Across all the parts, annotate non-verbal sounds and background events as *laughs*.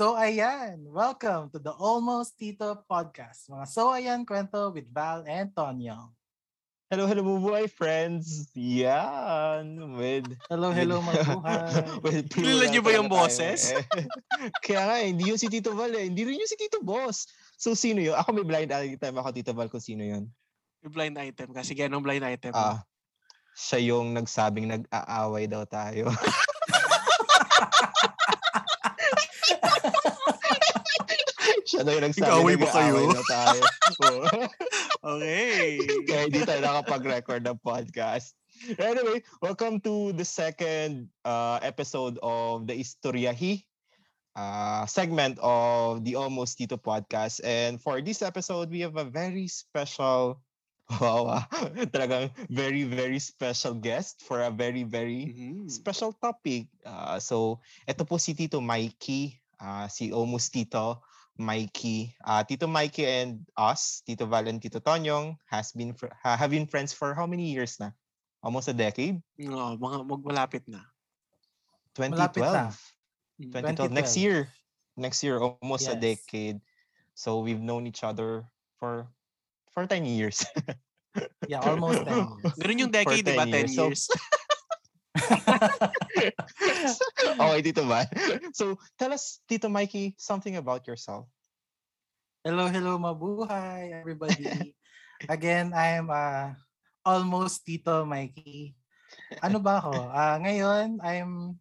So ayan, welcome to the Almost Tito podcast. Mga So ayan kwento with Val and Tonyo. Hello, hello, bubuhay friends. Yan. With, Hello, hello *laughs* mabuhay. with Kilala niyo ba yung boses? eh. *laughs* Kaya nga, eh, hindi yung si Tito Val eh. Hindi rin yung si Tito Boss. So, sino yun? Ako may blind item ako, Tito Val, kung sino yun. Yung blind item ka. Sige, anong blind item? Ah, siya yung nagsabing nag-aaway daw tayo. *laughs* siya daw yung ba kayo? nag-aaway daw tayo. *laughs* Okay. Kaya hindi tayo nakapag-record ng podcast. Anyway, welcome to the second uh, episode of the Istoryahi uh, segment of the Almost Tito podcast. And for this episode, we have a very special, *laughs* wow, ah, talagang very, very special guest for a very, very Mhm. special topic. Uh, so, ito po si Tito Mikey, uh, si Almost Tito Mikey. Uh, Tito Mikey and us, Tito Val and Tito Tonyong, has been fr- ha- have been friends for how many years na? Almost a decade? Oo, mga magmalapit na. 2012. Malapit na. 2012. Next 2012. year. Next year, almost a Yes. decade. So, we've known each other for for 10 years. *laughs* Yeah, almost 10 years. *laughs* Ganun yung For decade, di ba? 10 10 years. So, years. *laughs* *laughs* okay, Tito Val. So, tell us, Tito Mikey, something about yourself. Hello, hello mabuhay everybody. Again, I'm uh, almost Tito Mikey. Ano ba ako? Ah, ngayon, I'm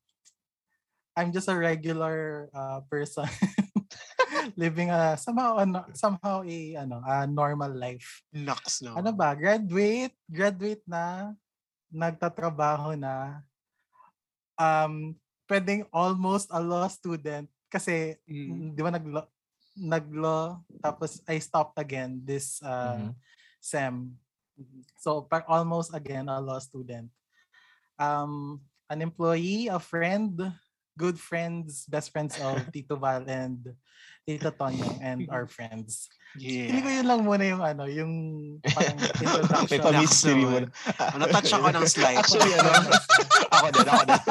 I'm just a regular uh, person *laughs* living a somehow ano, somehow a ano, a normal life. Naks, no? Ano ba? Graduate, graduate na, nagtatrabaho na. Um, pwedeng almost a law student kasi Mm. di ba nag nag-law tapos I stopped again this uh, Mhm. sem. So par almost again a law student. Um an employee, a friend, good friends, best friends of *laughs* Tito Val and Tito Tonyo and our friends. Hindi ko Yeah. yun lang muna yung ano, yung parang *laughs* introduction. May pa-mystery mo. Ano, touch ako ng slide. Actually, ano? *laughs* ako din, ako din.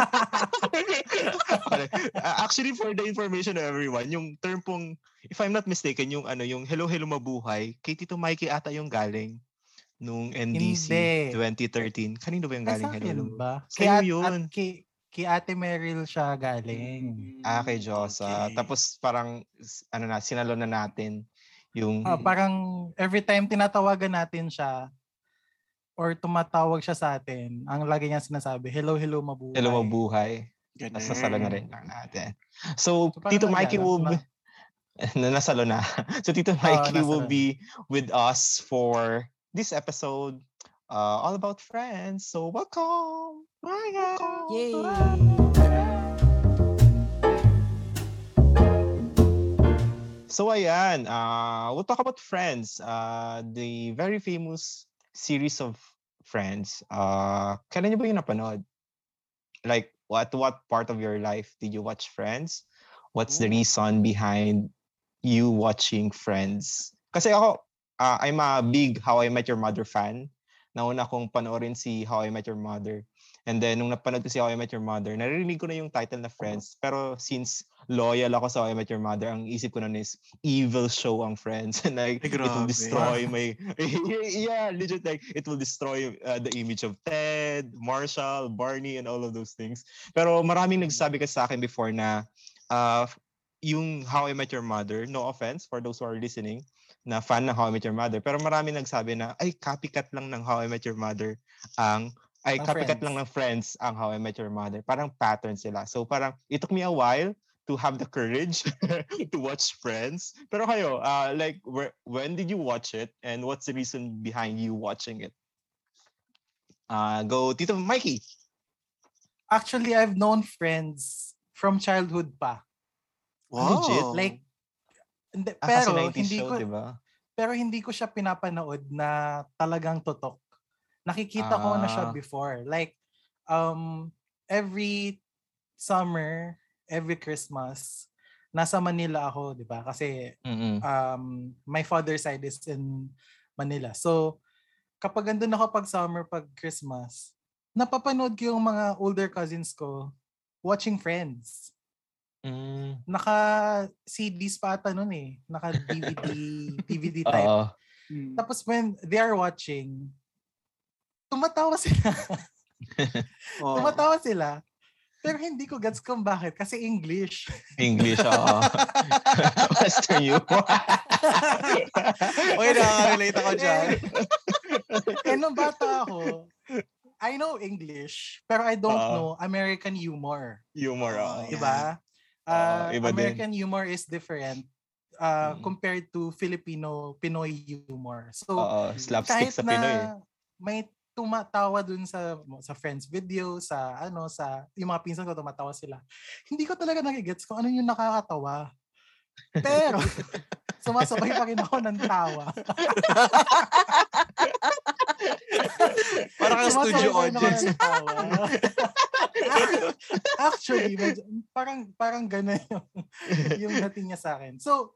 *laughs* Actually, for the information of everyone, yung term pong, if I'm not mistaken, yung ano, yung Hello Hello Mabuhay, kay Tito Mikey ata yung galing nung NDC Hindi. 2013. Kanino ba yung galing Hello Hello? ba? Sa'yo Kay, at, yun. at, kay, kay Ate Meryl siya galing. Ah, kay Josa. Okay. Tapos parang, ano na, sinalo na natin yung... Ah, parang every time tinatawagan natin siya or tumatawag siya sa atin, ang lagi niya sinasabi, hello, hello, mabuhay. Hello Mabuhay. Ganun. Tapos nasalo na rin lang natin. So, So, Tito Mikey will... be- *laughs* na nasalo na. *laughs* So, Tito Mikey will nasalo na. be with us for this episode uh, all about friends. So, welcome! Bye, guys. Yay! So, ayan. Uh, we'll talk about Friends. Uh, the very famous series of Friends. Uh, kailan niyo ba yung napanood? Like, what what part of your life did you watch Friends? What's the reason behind you watching Friends? Kasi ako, uh, I'm a big How I Met Your Mother fan. Nauna kong panoorin si How I Met Your Mother. And then, nung napanood ko si How I Met Your Mother, narinig ko na yung title na Friends. Pero since loyal ako sa How I Met Your Mother, ang isip ko nun is evil show ang Friends. And *laughs* like, Ay, it will destroy my... *laughs* yeah, legit, like, it will destroy uh, the image of Ted, Marshall, Barney, and all of those things. Pero maraming nagsabi ka sa akin before na uh, yung How I Met Your Mother, no offense for those who are listening, na fan ng How I Met Your Mother, pero maraming nagsabi na, ay, copycat lang ng How I Met Your Mother ang ay Ang copycat Friends. lang ng Friends ang How I Met Your Mother. Parang pattern sila. So parang it took me a while to have the courage *laughs* to watch Friends. Pero kayo, uh, like where, when did you watch it and what's the reason behind you watching it? Uh, go Tito Mikey. Actually, I've known friends from childhood pa. Wow. Legit? Like, hindi, Ah, pero 90s hindi show, ko di ba? pero hindi ko siya pinapanood na talagang totok. Nakikita ko na siya Ah. before. Like um every summer, every Christmas, nasa Manila ako, 'di ba? Kasi um my father's side is in Manila. So kapag andun ako pag summer, pag Christmas, napapanood ko yung mga older cousins ko watching Friends. Mm. Naka CDs pa ata nun eh. Naka DVD, DVD *laughs* type. Oo. Mm. Tapos when they are watching, tumatawa sila. *laughs* Oo. tumatawa sila. Pero hindi ko gets kung bakit. Kasi English. English, oo. *laughs* Western humor. *laughs* Uy, nakaka-relate ako dyan. eh, nung bata ako, I know English, pero I don't Oo. know American humor. humor, oo. Yeah. Diba? Uh, iba din. American humor is different uh, Mm. compared to Filipino, Pinoy humor. So, Oo, slapstick kahit sa na Pinoy. may tumatawa dun sa sa friends video, sa ano, sa yung mga pinsan ko tumatawa sila. Hindi ko talaga nagigets kung ano yung nakakatawa. Pero, *laughs* sumasabay pa rin ako ng tawa. Parang Sumasabay studio audience. tawa. Actually, medyo, parang parang gano'n yung, yung dating niya sa akin. So,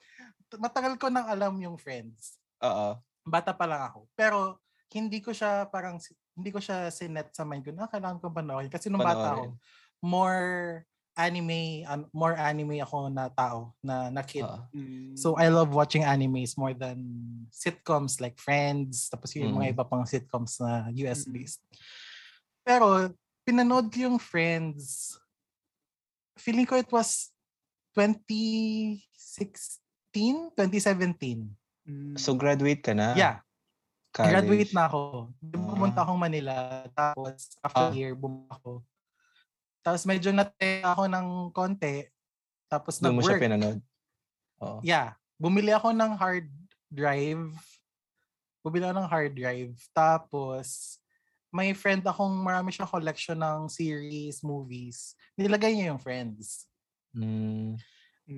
matagal ko nang alam yung friends. Oo. Bata pa lang ako. Pero, hindi ko siya parang, hindi ko siya sinet sa mind ko na kailangan kong panoorin. Kasi nung bata ako, more anime, an- more anime ako na tao, na, na kid. Mm. So I love watching animes more than sitcoms like Friends, tapos yung mga Mm. iba pang sitcoms na US Mm. based. Pero pinanood ko yung Friends. Feeling ko it was 2016, 2017. Mm. So graduate ka na? Yeah, College. graduate na ako. Pumunta Ah. akong Manila. Tapos after Ah. year, bumalik ako. Tapos medyo nate ako ng konti. Tapos Doon mo siya nag-work. pinanood? Oo. Yeah. Bumili ako ng hard drive. Bumili ako ng hard drive. Tapos, may friend akong marami siyang collection ng series, movies. Nilagay niya yung friends. Mm.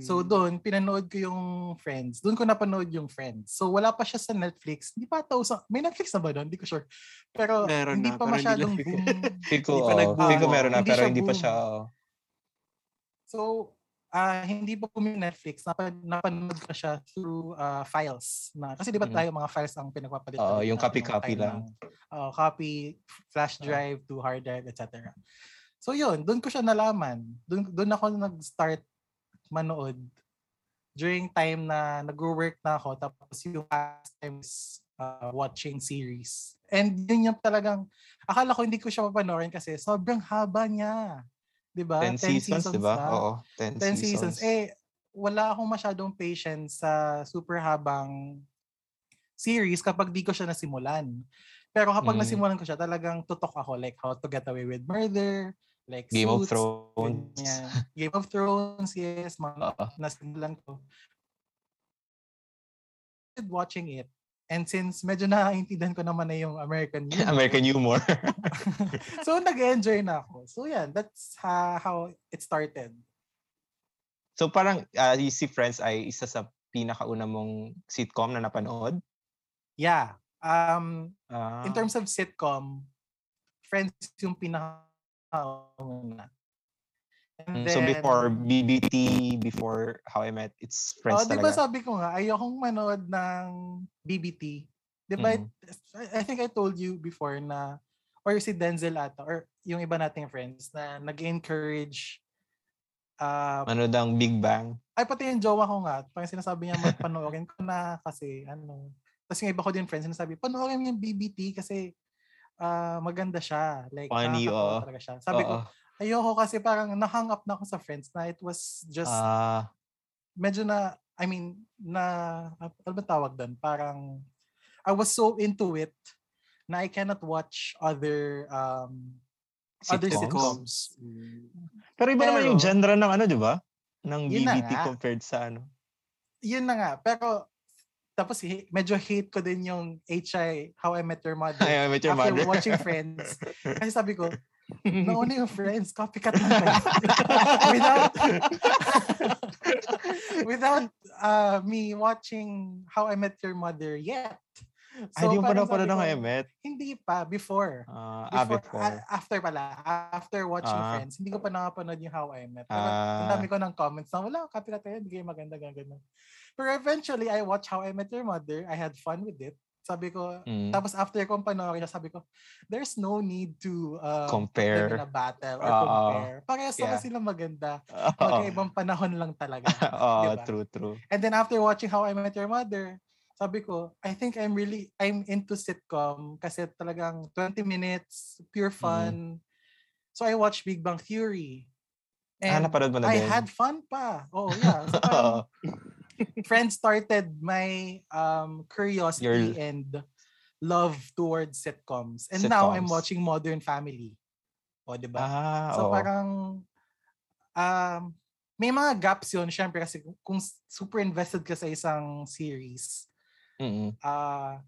So Mm. doon, pinanood ko yung Friends. Doon ko napanood yung Friends. So wala pa siya sa Netflix. Hindi pa ata usa- May Netflix na ba doon? Hindi ko sure. Pero Meron hindi na, pa pero hindi masyadong lang- boom. *laughs* Ko, Hindi pa oo. nag-boom, Feel ko oo. meron na, Hindi pero hindi pa boom. siya, oo. So, ah hindi pa po yung Netflix. Napa- napanood ko siya through ah, files. Na, kasi di ba Mm. tayo mga files ang pinagpapalit? Oo, talaga yung copy-copy lang. ng, ah, copy, flash Oo. drive to hard drive, etc. So yun, doon ko siya nalaman. Doon, doon ako nag-start manood during time na nag-work na ako tapos yung past times uh, watching series. And yun yung talagang, akala ko hindi ko siya mapanoorin kasi sobrang haba niya. 'Di ba? 10 seasons, di ba? na. Oo, 10, 10 seasons. Eh, wala akong masyadong patience sa super habang series kapag di ko siya nasimulan. Pero kapag Mm. nasimulan ko siya, talagang tutok ako. Like How to Get Away with Murder, like Game of Suits, Thrones. ganyan. *laughs* Game of Thrones, yes. Mga Oo. nasimulan ko. Watching it. And since medyo naiintindihan ko naman na yung American *laughs* humor, American humor. *laughs* so nag-enjoy na ako. So yan, that's ha- how it started. so parang uh, si Friends ay isa sa pinakauna mong sitcom na napanood? Yeah. Um, Ah. in terms of sitcom, Friends yung pinaka And Mm, so before BBT, before How I Met, it's oh, Friends di ba talaga. sabi ko nga, ayokong manood ng BBT. Di ba, Mm. I, I think I told you before na, or si Denzel ata, or yung iba nating friends na nag-encourage, uh, Ano dang Big Bang? ay pati yung jowa ko nga, parang sinasabi niya, panoorin ko na kasi ano. Tapos yung iba ko din friends, sinasabi, panoorin mo yung BBT kasi ah, maganda siya. Like, Funny, oo. talaga siya. Sabi ko, Oo. ayoko kasi parang nahang up na ako sa friends na it was just Ah, medyo na, I mean, na, ano ba tawag doon? Parang, I was so into it na I cannot watch other um, other sitcoms? sitcoms. Mm. Pero iba naman yung Pero- genre ng ano, di ba? Ng BBT compared sa ano. Yun na nga. Pero, tapos medyo hate ko din yung HI, How I Met Your Mother. I Met Your after Mother. watching *laughs* Friends. Kasi sabi ko, *laughs* nauna yung Friends, copycat lang *laughs* kayo. without, without uh, me watching How I Met Your Mother yet. Ay, di mo pa parang napanood ng ko, Emet. Hindi pa, before. Ah, ah, before. a- after pala. After watching Ah. Friends, hindi ko pa nakapanood yung How I Met. Pero Ah. ang dami ko ng comments na, wala, copycat kayo, hindi kayo maganda, ganyan. Pero eventually, I watched How I Met Your Mother. I had fun with it. Sabi ko, Mm. tapos after kong panoorin sabi ko, there's no need to uh, Compare. in a battle or Oo. compare. Parehas Yeah. sila maganda. *laughs* Oo. Magkaibang panahon lang talaga. *laughs* Oo, diba? true, true. And then after watching How I Met Your Mother, sabi ko, I think I'm really, I'm into sitcom kasi talagang 20 minutes, pure Mm. fun. So I watched Big Bang Theory. Ah, napanood mo na I din. had fun pa. Oh, yeah. So *laughs* parang, friends started my um, curiosity Your- and love towards sitcoms. And now I'm watching Modern Family. O, di ba? Ah, So oo. parang um, may mga gaps yun, syempre kasi kung, super invested ka sa isang series, Mm-mm. uh,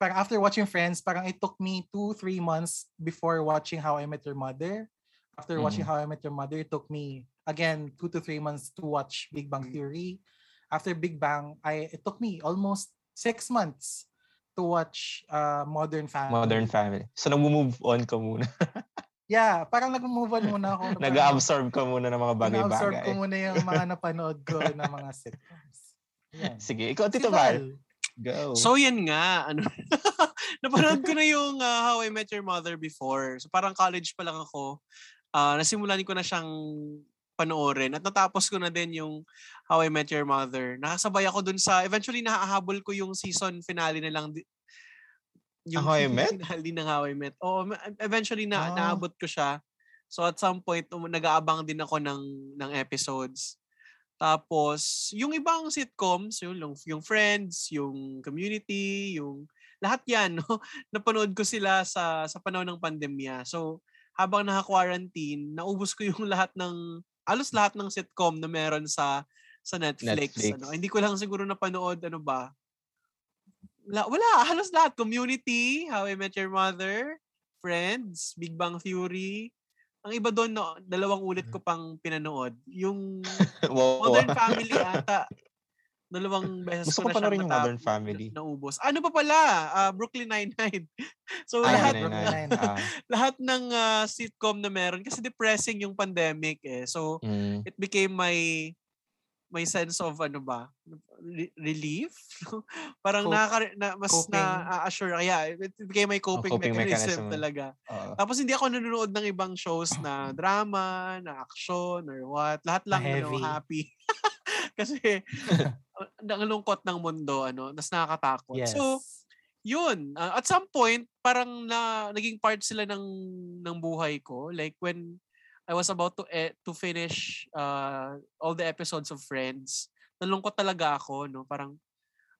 parang after watching Friends, parang it took me two, three months before watching How I Met Your Mother. After watching How I Met Your Mother, it took me, again, two to three months to watch Big Bang Theory. After Big Bang, I it took me almost six months to watch uh, Modern Family. Modern Family. So, nag-move on ka muna. *laughs* Yeah, parang nag-move on muna ako. *laughs* Nag-absorb ka muna ng mga bagay-bagay. ko muna yung mga napanood ko *laughs* na mga sitcoms. Yan. Sige, ikaw, Tito Val. Val, Go. So yan nga, ano, napanood ko na yung uh, How I Met Your Mother before. So parang college pa lang ako. Ah, nasimulan ko na siyang panoorin at natapos ko na din yung How I Met Your Mother. Nakasabay ako dun sa, eventually nakahabol ko yung season finale na lang. di- Ang How I *laughs* Met? finale ng How I Met. Oo, eventually na, Ah. naabot ko siya. So at some point, um, nag-aabang din ako ng, ng episodes. Tapos, yung ibang sitcoms, yung, yung, yung Friends, yung Community, yung lahat yan, *laughs* no? napanood ko sila sa, sa panahon ng pandemya. So, habang naka-quarantine, naubos ko yung *laughs* lahat ng, alos lahat ng sitcom na meron sa sa Netflix. Netflix. Ano, hindi ko lang siguro napanood, ano ba? La, wala, halos lahat. Community, How I Met Your Mother, Friends, Big Bang Theory. Ang iba doon, no, dalawang ulit ko pang pinanood. Yung. *laughs* Modern Family ata. Dalawang beses Gusto ko ko na pa na rin yung Modern Family. na- naubos. Ano pa pala? Ah, Brooklyn Nine-Nine. *laughs* so Ay, lahat, nine, nine, Brooklyn nine. Ah, *laughs* lahat ng ah, sitcom na meron kasi depressing yung pandemic eh. So mm. it became my my sense of ano ba re- relief *laughs* parang Cope- nakaka na, mas coping. na assure kaya it became my coping, coping mechanism, mechanism. talaga Oo. tapos hindi ako nanonood ng ibang shows na *clears throat* drama na action or what lahat lang Na happy *laughs* kasi *laughs* ang lungkot ng mundo ano nas nakakatakot Yes. so yun uh, at some point parang na naging part sila ng ng buhay ko like when I was about to e- to finish uh, all the episodes of Friends nalungkot talaga ako no parang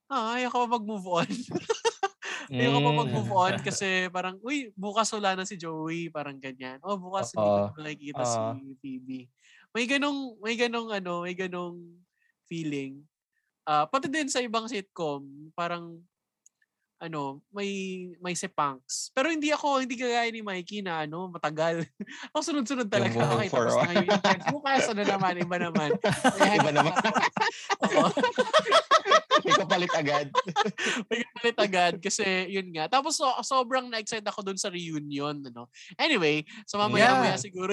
ah, ayaw ko mag-move on *laughs* ayaw ko pa Mm. mag-move on kasi parang uy bukas wala na si Joey parang ganyan oh bukas hindi ko Oo. na makikita Oo. si Phoebe may ganong may ganong ano may ganong feeling Ah, pati din sa ibang sitcom parang ano, may may sepangs. Pero hindi ako, hindi kagaya ni Mikey na ano, matagal. *laughs* ako sunod-sunod talaga. moving Okay, tapos na ngayon yung. Bukas, ano naman, iba naman. *laughs* Iba naman. *laughs* Oo. May kapalit agad. May kapalit agad kasi yun nga. Tapos so, sobrang na-excite ako dun sa reunion. Ano. Anyway, so mamaya-maya Yeah. siguro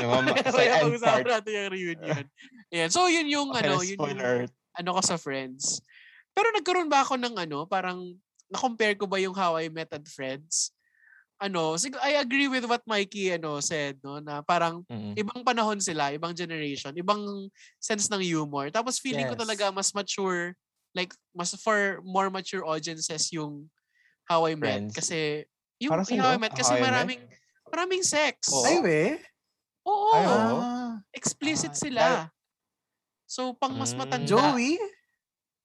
Yung mga *laughs* sa mamaya end pag-usapan part. natin yung reunion. Ayan. So yun yung Okay, ano, yun yung ano ko sa friends. Pero nagkaroon ba ako ng ano, parang na-compare ko ba yung How I Met at Friends? Ano, sig- I agree with what Mikey ano said, no, na parang Mm. ibang panahon sila, ibang generation, ibang sense ng humor. Tapos feeling ko Yes. talaga mas mature, like mas for more mature audiences yung How I Met Friends. kasi yung, Para yung saan How I? Met kasi How I Met? maraming maraming sex. Oo. Ay, we? Oo, Ay, oo. Explicit Ah, sila. So pang mas Mm. matanda. Joey?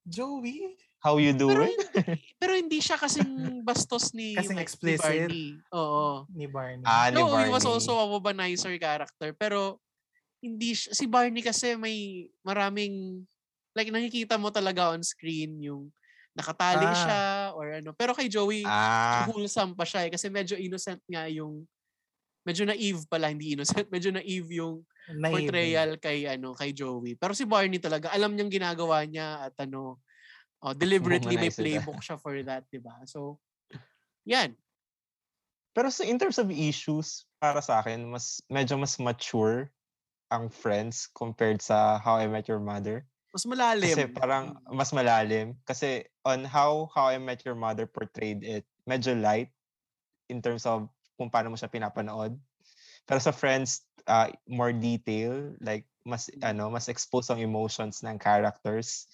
Joey? How you Pero doing? hindi, pero hindi siya kasing *laughs* bastos ni, Kasing ni explicit. Barney. Oo. Ni Barney. Ah, ni No, he was Barney. also a womanizer character. Pero hindi siya- si Barney kasi may maraming like nakikita mo talaga on screen yung nakatali Ah. siya or ano. Pero kay Joey, Ah, wholesome pa siya eh, kasi medyo innocent nga yung medyo naive pala, hindi innocent. *laughs* Medyo naive yung Naive. portrayal kay ano kay Joey. Pero si Barney talaga alam niyang ginagawa niya at ano oh, deliberately may playbook siya for that, 'di ba? So yan. pero sa in terms of issues, para sa akin, mas medyo mas mature ang Friends compared sa How I Met Your Mother. Mas malalim. Kasi parang mas malalim. Kasi on how How I Met Your Mother portrayed it, medyo light in terms of kung paano mo siya pinapanood. Pero sa Friends, uh, more detail, like mas ano, mas exposed ang emotions ng characters.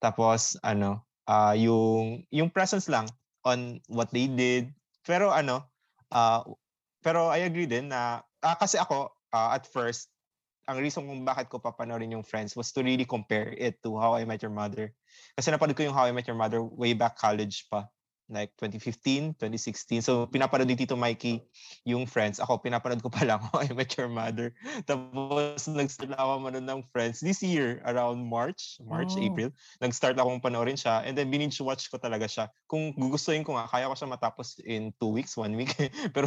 Tapos ano, uh, yung yung presence lang on what they did. Pero ano, uh, pero I agree din na uh, kasi ako uh, at first ang reason kung bakit ko papanoorin yung Friends was to really compare it to How I Met Your Mother. Kasi napanood ko yung How I Met Your Mother way back college pa like 2015, 2016. So, pinapanood ni Tito Mikey yung Friends. Ako, pinapanood ko pa lang ako, I Met Your Mother. Tapos, nag-start ako manood ng Friends this year, around March, March, oh. April. Nag-start akong panoorin siya. And then, binge watch ko talaga siya. Kung gugustuhin ko nga, kaya ko siya matapos in two weeks, one week. *laughs* pero,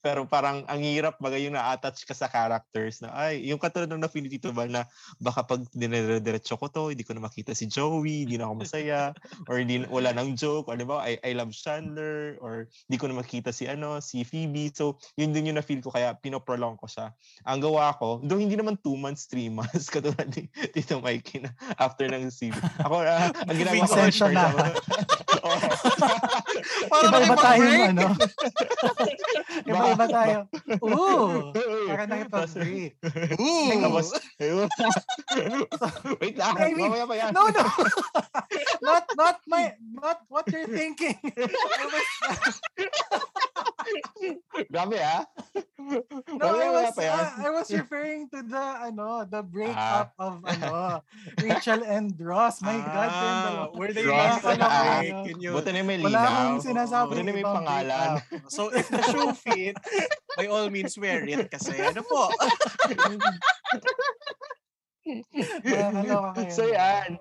pero parang ang hirap bagay yung na-attach ka sa characters na, ay, yung katulad ng na-feel Tito Val na baka pag dinediretso ko to, hindi ko na makita si Joey, hindi na ako masaya, or hindi, wala nang joke, di ba, I, I love Chandler or di ko na makita si ano, si Phoebe. So, yun din yung na-feel ko kaya pinoprolong ko siya. Ang gawa ko, do hindi naman 2 months, 3 months *laughs* katulad ni Tito Mikey na after ng season. Ako, uh, ang ginagawa ko, Pasensya na. *laughs* Iba-iba tayo ano. Iba-iba tayo. Ooh! Para nakipag-break. Ooh! Tapos, *laughs* wait lang. I mean, mamaya pa yan. No, no. *laughs* not, not my, not what you're thinking. *laughs* Grabe ah. *laughs* No, I was, uh, I was referring to the, ano, the breakup of, *laughs* ano, Rachel and Ross. My God, Ah, yung dalawa. were they Ross and. Yun yun. Buti na may Wala linaw. akong sinasabi Buti na may pangalan. breakup. So, if the shoe fit, by all means, wear it. Kasi ano po? Kayo. so yan.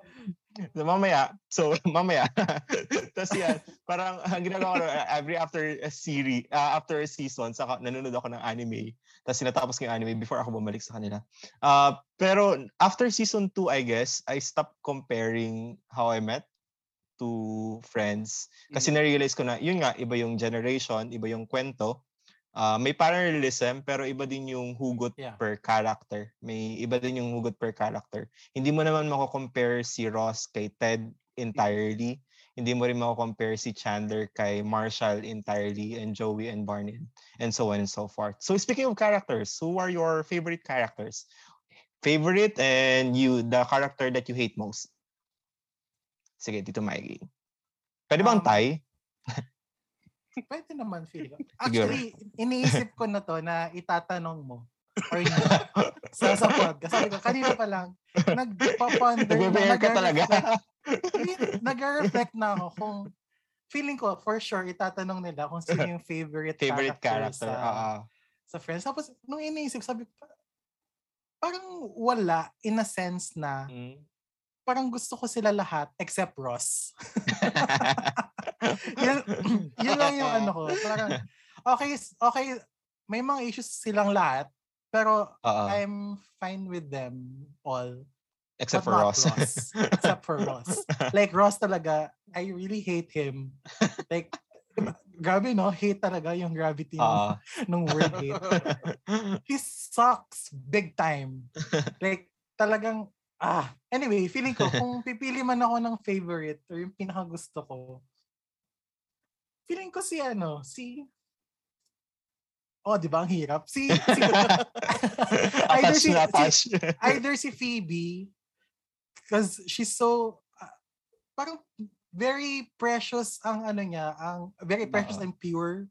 Mamaya, so *laughs* mamaya. Tapos yan, parang ang ginagawa ko uh, every after a series, uh, after a season, saka nanonood ako ng anime. Tapos sinatapos ko yung anime before ako bumalik sa kanila. Uh, pero after season 2, I guess, I stopped comparing How I Met to Friends. Kasi na-realize ko na, yun nga, iba yung generation, iba yung kwento. Uh, may parallelism pero iba din yung hugot Yeah. per character. May iba din yung hugot per character. Hindi mo naman mako-compare si Ross kay Ted entirely. Hindi mo rin mako-compare si Chandler kay Marshall entirely and Joey and Barney and so on and so forth. So speaking of characters, who are your favorite characters? Favorite and you the character that you hate most? Sige, dito Mikey. Pwede bang Um, tie? *laughs* Pwede naman, feel ko. *laughs* Actually, iniisip ko na to na itatanong mo or hindi. *laughs* sa, sa podcast. Sabi ko, kanina pa lang, nagpa-ponder na, ka talaga. *laughs* nag-reflect- na ako kung feeling ko, for sure, itatanong nila kung sino yung favorite, favorite character. sa, Oo. sa Friends. Tapos, nung iniisip, sabi ko, parang wala in a sense na Mm. parang gusto ko sila lahat except Ross. Yun, *clears throat* yun lang yung ano ko. Parang, okay, okay, may mga issues silang lahat, pero Oo. I'm fine with them all. Except for not Ross. Except for Ross. *laughs* Like Ross talaga, I really hate him. Like, grabe no, hate talaga yung gravity ng, Oo. ng word hate. *laughs* He sucks big time. Like, talagang, ah, anyway, feeling ko, kung pipili man ako ng favorite or yung pinakagusto ko, feeling ko si ano, si, oh, di ba, ang hirap. Si, si *laughs* either si, si, either si Phoebe, because she's so, ah, parang very precious ang ano niya, ang very precious Oo. and pure.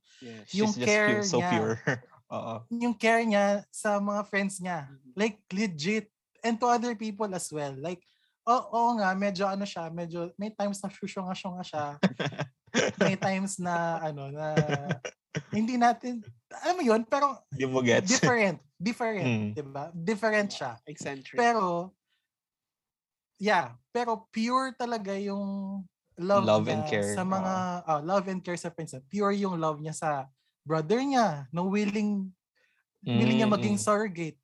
Yung She's just care pure, so niya. pure. *laughs* Oo. Yung care niya sa mga friends niya. Like, legit. And to other people as well. Like, oo, oo nga, medyo ano siya, medyo, may times na syusyonga-syonga siya. *laughs* may times na, ano, na, hindi natin, alam mo yun, pero Hindi mo gets. different. Different, Mm. di ba? Different siya. Eccentric. Pero, yeah, pero pure talaga yung love, Love niya and care, sa mga, ah, love and care sa friends. niya. Pure yung love niya sa brother niya, na willing, willing niya maging Mm, mm. surrogate.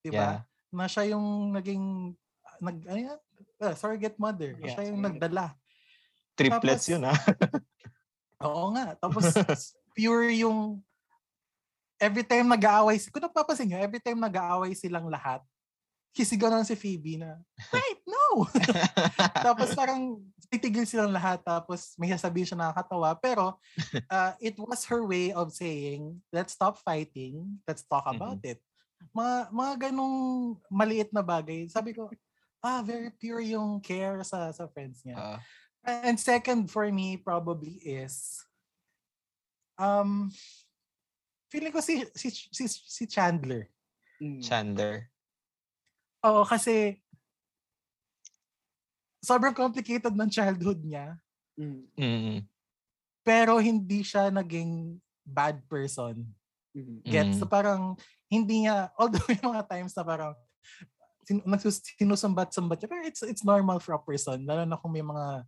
Di ba? Yeah. Na siya yung naging, nag, ano yan? Ah, surrogate mother. Yeah, siya yung surrogate. nagdala. Triplets Tapos- yun ah. Oo nga. Tapos, *laughs* pure yung, every time nag-aaway, kung napapansin nyo, every time nag-aaway silang lahat, kisigaw na si Phoebe na, no, no! *laughs* tapos parang titigil silang lahat tapos may sasabihin siya nakakatawa pero uh, it was her way of saying let's stop fighting let's talk about mm-hmm. it mga mga ganong maliit na bagay sabi ko ah very pure yung care sa sa friends niya uh, and second for me probably is um feeling ko si si si, si Chandler mm. Chandler Oo kasi sobrang complicated ng childhood niya. Mm. Pero hindi siya naging bad person. Mm. Gets? So parang hindi niya, *laughs* although may mga times na parang sin, sinusumbat-sumbat siya, pero it's, it's normal for a person, lalo na kung may mga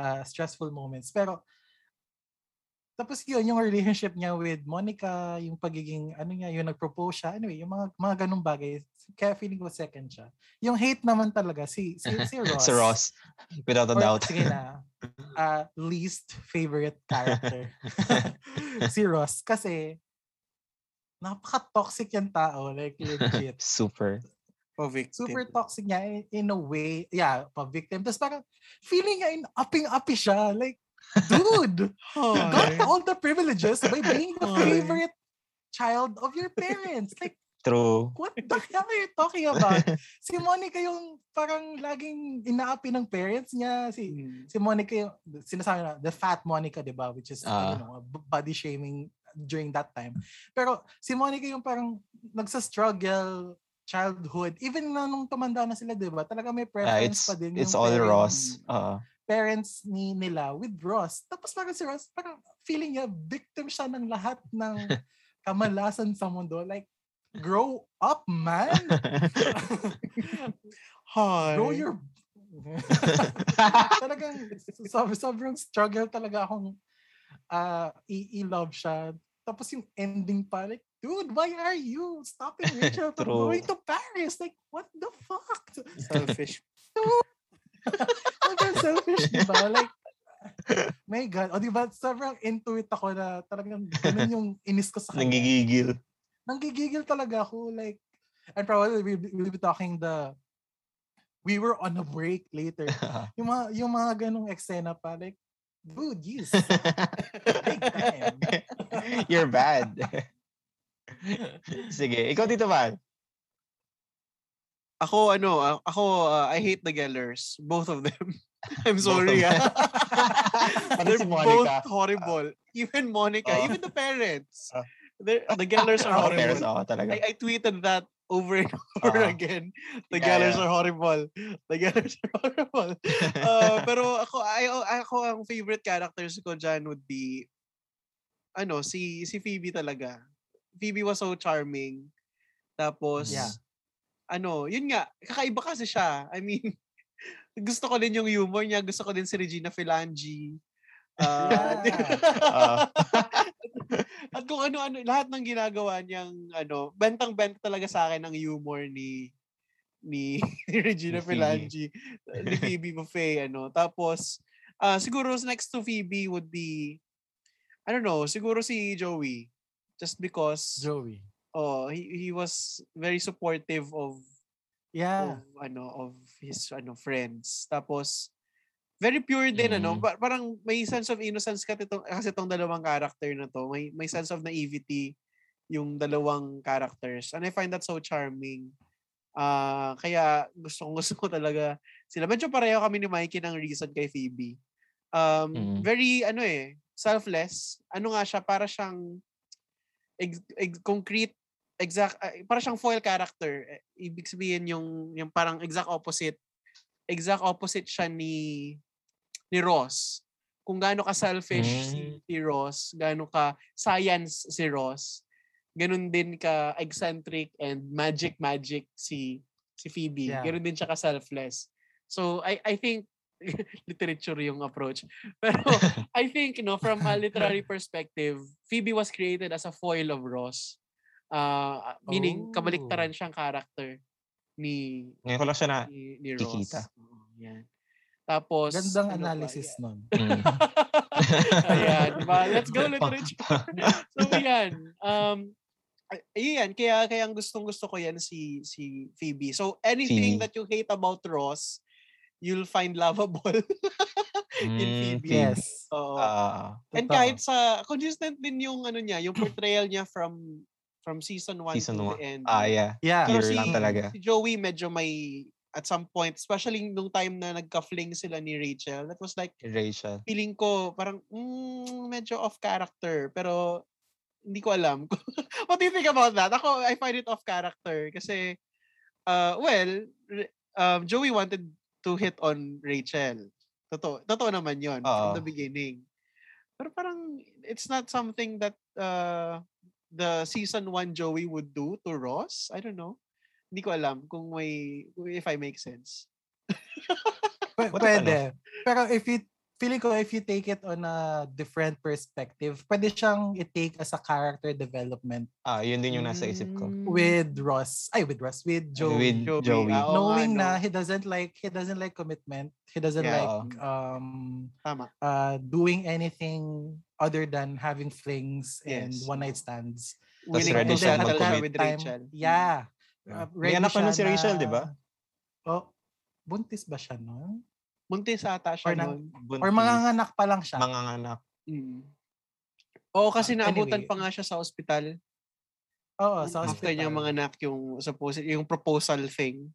uh, stressful moments. Pero tapos yun, yung relationship niya with Monica, yung pagiging, ano niya, yung nag-propose siya, anyway, yung mga, mga ganung bagay, kaya feeling ko second siya. Yung hate naman talaga, si, si, *laughs* si Ross. si Ross, without a Or, doubt. Sige na, uh, *laughs* least favorite character. *laughs* si Ross, kasi, napaka-toxic yung tao, like legit. Super. Pa-victim. Super toxic niya in, in a way. Yeah, pa-victim. Tapos parang feeling niya in upping-uppy siya. Like, Dude, you got all the privileges by being the favorite child of your parents. Like, True. What the hell are you talking about? si Monica yung parang laging inaapi ng parents niya. Si mm. si Monica yung, sinasabi na, the fat Monica, di ba? Which is, uh, you know, body shaming during that time. Pero si Monica yung parang nagsa-struggle childhood. Even na nung tumanda na sila, di ba? Talaga may preference uh, pa din. It's all Ross. Uh parents ni nila with Ross. Tapos parang si Ross, parang feeling niya, victim siya ng lahat ng *laughs* kamalasan sa mundo. Like, grow up, man! *laughs* Hi. Grow your... *laughs* talagang sob- sobrang struggle talaga akong uh, i-love siya. Tapos yung ending pa, like, dude, why are you stopping Rachel *laughs* from going to Paris? Like, what the fuck? *laughs* Selfish. *laughs* Sobrang selfish, di ba? Like, my God. O, di ba, sobrang intuit ako na talagang ganun yung inis ko sa kanya. Nangigigil. Nangigigil talaga ako. Like, and probably we'll, we'll be talking the we were on a break later. yung mga yung mga ganong eksena pa like dude, you You're bad. *laughs* Sige, ikaw dito ba? Ako, ano, ako, uh, I hate the Gellers. Both of them. *laughs* I'm sorry. ah. *laughs* They're si both horrible. Even Monica, uh, even the parents. Uh, the Gellers are horrible. Parents, oh, talaga. I, I tweeted that over and over uh, again. The yeah, Gellers yeah. are horrible. The Gellers are horrible. uh, pero ako, I, ako, ang favorite characters ko dyan would be, ano, si, si Phoebe talaga. Phoebe was so charming. Tapos, yeah ano, yun nga, kakaiba kasi siya. I mean, *laughs* gusto ko din yung humor niya. Gusto ko din si Regina Filangi. Uh, uh. *laughs* at kung ano-ano, lahat ng ginagawa niyang, ano, bentang-benta talaga sa akin ang humor ni ni, *laughs* Regina Filangi, ni Phoebe Buffet, ano. Tapos, uh, siguro next to Phoebe would be, I don't know, siguro si Joey. Just because Joey oh, he, he was very supportive of yeah of ano of his ano friends. Tapos very pure din ano, mm. ano, parang may sense of innocence kasi itong, kasi itong dalawang character na to. May may sense of naivety yung dalawang characters. And I find that so charming. Uh, kaya gusto kong gusto ko talaga sila. Medyo pareho kami ni Mikey ng reason kay Phoebe. Um, mm. Very, ano eh, selfless. Ano nga siya, para siyang ex- ex- concrete exact uh, para siyang foil character. Eh, ibig sabihin yung yung parang exact opposite. Exact opposite siya ni ni Ross. Kung gaano ka selfish mm. si, si Ross, gaano ka science si Ross, ganun din ka eccentric and magic magic si si Phoebe. Yeah. Ganun din siya ka selfless. So I I think *laughs* literature yung approach. *laughs* Pero *laughs* I think, you know, from a literary perspective, Phoebe was created as a foil of Ross. Uh, meaning, oh. kabaliktaran siyang character ni Ngayon ko lang siya na ni, ni Ross. Kikita. Uh, yan. Tapos, Gandang ano analysis ba, nun. Mm. ayan. Diba? Let's go literature. so, yan. Um, ayan, kaya kaya gustong gusto ko yan si si Phoebe. So anything Phoebe. that you hate about Ross, you'll find lovable *laughs* in Mm, Phoebe. Phoebe. Yes. Oo. Ah, And Totoo. kahit sa consistent din yung ano niya, yung portrayal niya from from season 1 Season to one. the end. ah, yeah. Yeah. Pero si, lang talaga. si Joey medyo may at some point, especially nung time na nagka-fling sila ni Rachel, that was like Rachel. feeling ko parang mm, medyo off character pero hindi ko alam. *laughs* What do you think about that? Ako, I find it off character kasi uh, well, um, Joey wanted to hit on Rachel. Totoo, totoo naman yon from Oo. the beginning. Pero parang it's not something that uh, the season 1 Joey would do to Ross. I don't know. Hindi ko alam kung may if I make sense. P- if pwede. Pero if you, feeling ko if you take it on a different perspective, pwede siyang i-take as a character development Ah, yun din yung nasa isip ko. Mm, with Ross. Ay, with Ross. With Joey. With Joey. Joey. Ah, knowing no. na he doesn't like he doesn't like commitment he doesn't Yeah, like um Tama. uh doing anything other than having flings and Yes. one night stands Willing ready siya mag-commit. with Rachel. yeah Yeah. Uh, May anak siya si Rachel, na- di ba? oh buntis ba siya noon Muntis ata siya Or or manganganak pa lang siya Mga anak. Mm. Oo, kasi Ah, naabutan anyway. pa nga siya sa ospital. oo sa After hospital niya mga anak yung supposed yung proposal thing.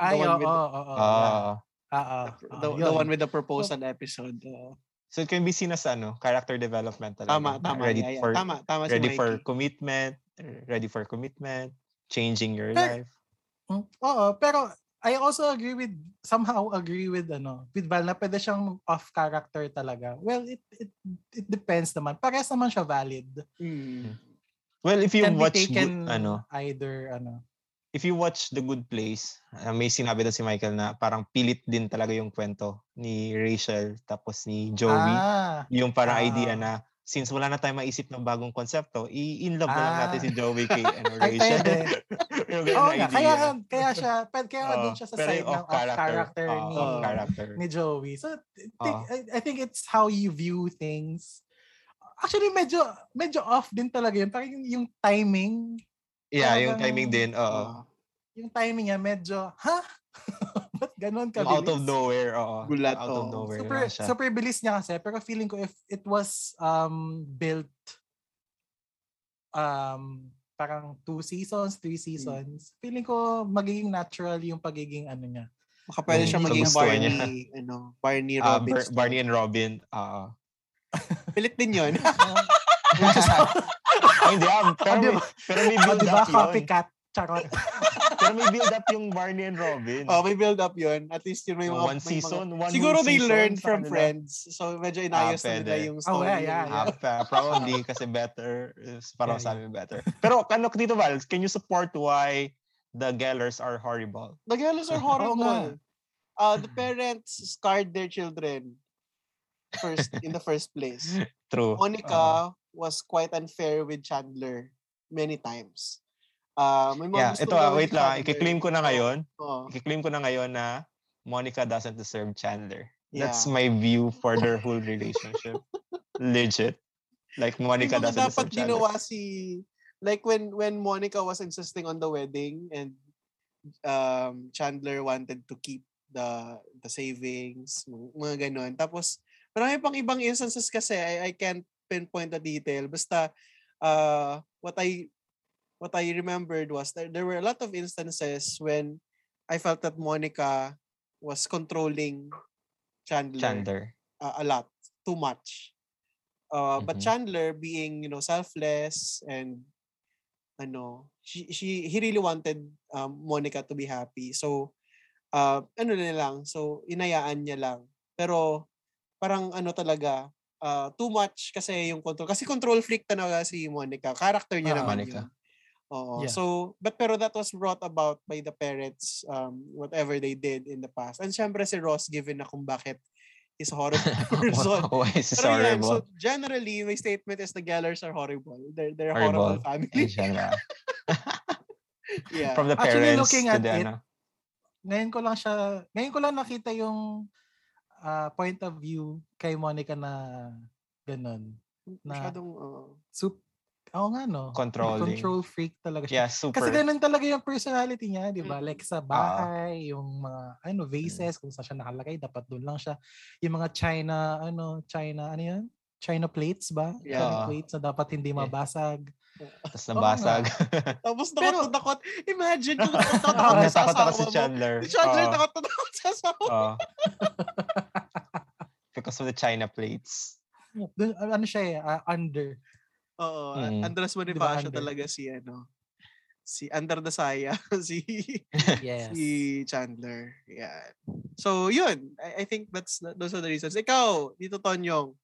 ay oo oo oo Ah. oo The, the one with the proposal episode. oo. So it can be seen as ano, character development talaga. Tama, tama. Ready yeah, yeah. for Tama, tama si ready Mikey. for commitment, ready for commitment, changing your Pero- life. Mm, Oo, pero I also agree with somehow agree with ano, with Val na pwede siyang off character talaga. Well, it it it depends naman. Parehas naman siya valid. Mm. Well, if you Can be watch taken good, ano, either ano. if you watch The Good Place, uh, may sinabi doon si Michael na parang pilit din talaga yung kwento ni Rachel tapos ni Joey. Ah, yung parang Ah. idea na since wala na tayong maisip ng bagong konsepto, i-in love na lang natin Ah. si Joey *laughs* ay Rachel. pwede. *laughs* yung ganun Oo nga, kaya kaya siya, pwede kaya Oo, dun siya sa side yung ng off character, oo, ni off character. ni Joey. So I think, Oo. I, think it's how you view things. Actually medyo medyo off din talaga yun. Parang yung, yung timing, Yeah, yung timing din. Oo. Oo. yung timing niya medyo, ha? *laughs* Ba't ganun Yung out of nowhere. Oo. Gulat, Out of nowhere super lang siya. super bilis niya kasi pero feeling ko if it was um built um parang two seasons, three Hmm. seasons, feeling ko magiging natural yung pagiging ano niya. Baka pwede Yung siya maging niya. Barney, ano, Barney Ah, Robbins. Bar- Barney and Robin. Oo. *laughs* Pilit din yun. *laughs* Ay, hindi ah. Pero may, ba? pero may Oh, build di ba? up yun. Copycat. Charot. *laughs* Pero may build up yung Barney and Robin. oh, may build up yun. At least yun may mga... one may mga- season, one Siguro they season learned from kanila. friends. So medyo inayos na nila yung Oh, story. yeah, yeah, nila. Ah, probably kasi better. is Parang Yeah, sa amin better. Pero ano dito Val, can you support why the Gellers are horrible? The girls are horrible. *laughs* Uh, the parents scarred their children first in the first place. *laughs* True. Monica was quite unfair with Chandler many times. Uh, may mga Yeah, gusto ito ah, wait lang. I-claim ko na ngayon. oo. I-claim ko na ngayon na Monica doesn't deserve Chandler. That's Yeah. my view *laughs* for their whole relationship. Legit. Like Monica doesn't dapat deserve Chandler. ginawa si like when when Monica was insisting on the wedding and um Chandler wanted to keep the the savings mga- ganon tapos marami pang ibang instances kasi I, I can't pinpoint the detail basta uh what I what I remembered was there, there were a lot of instances when I felt that Monica was controlling Chandler, Chandler. uh, a lot, too much. Uh, But Mhm. Chandler being, you know, selfless and ano, she, she he really wanted um, Monica to be happy. So, uh, ano na lang, so inayaan niya lang. Pero parang ano talaga, uh, too much kasi yung control. Kasi control freak talaga si Monica. Character niya Ah, naman Monica. yun. Oo. Yeah. So, but pero that was brought about by the parents, um, whatever they did in the past. And syempre si Ross, given na kung bakit a horrible *laughs* *laughs* person. Why is this Pero yan, so horrible? generally, my statement is the Gellers are horrible. They're, they're a Horrible. horrible family. In general. *laughs* yeah. From the Actually, parents looking to at the it, ano. Ngayon ko lang siya, ngayon ko lang nakita yung ah, point of view kay Monica na ganun. Na, Masyadong, uh, sup, Oo nga, no? Controlling. Control freak talaga siya. Yeah, super. Kasi ganun talaga yung personality niya, di ba? Mm. Like sa bahay, yung mga ano vases kung saan siya nakalagay, dapat doon lang siya. Yung mga China, ano, China, ano yan? China plates ba? Yeah. China plates na dapat hindi Yeah. mabasag. Tapos nabasag. *laughs* Tapos *laughs* Pero- takot na takot. Imagine kung takot na ka sa asawa si mo. Chandler. Si Chandler Oo. takot na takot sa asawa mo. *laughs* Because of the China plates. Dun, ano siya eh, ah, under. Oo. Mm. Andres Bonifacio under? talaga si ano. Si Under the Saya. *laughs* si Yes. si Chandler. Yeah. So, yun. I, I think that's those are the reasons. Ikaw, dito Tonyong.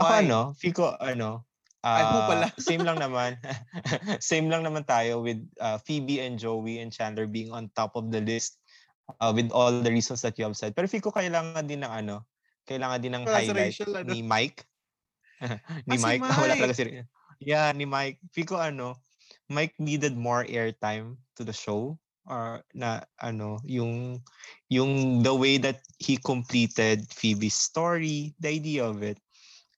Ako Why? ano, Fico, ano, Ay, ako ah, pala. same lang naman. *laughs* same lang naman tayo with uh, Phoebe and Joey and Chandler being on top of the list uh, with all the reasons that you have said. Pero Fico, kailangan din ng ano, kailangan din ng highlight ano? ni Mike. *laughs* ni Ah, si Mike. Wala Mike. talaga si Yeah, ni Mike. Fico, ano, Mike needed more airtime to the show or na ano yung yung the way that he completed Phoebe's story the idea of it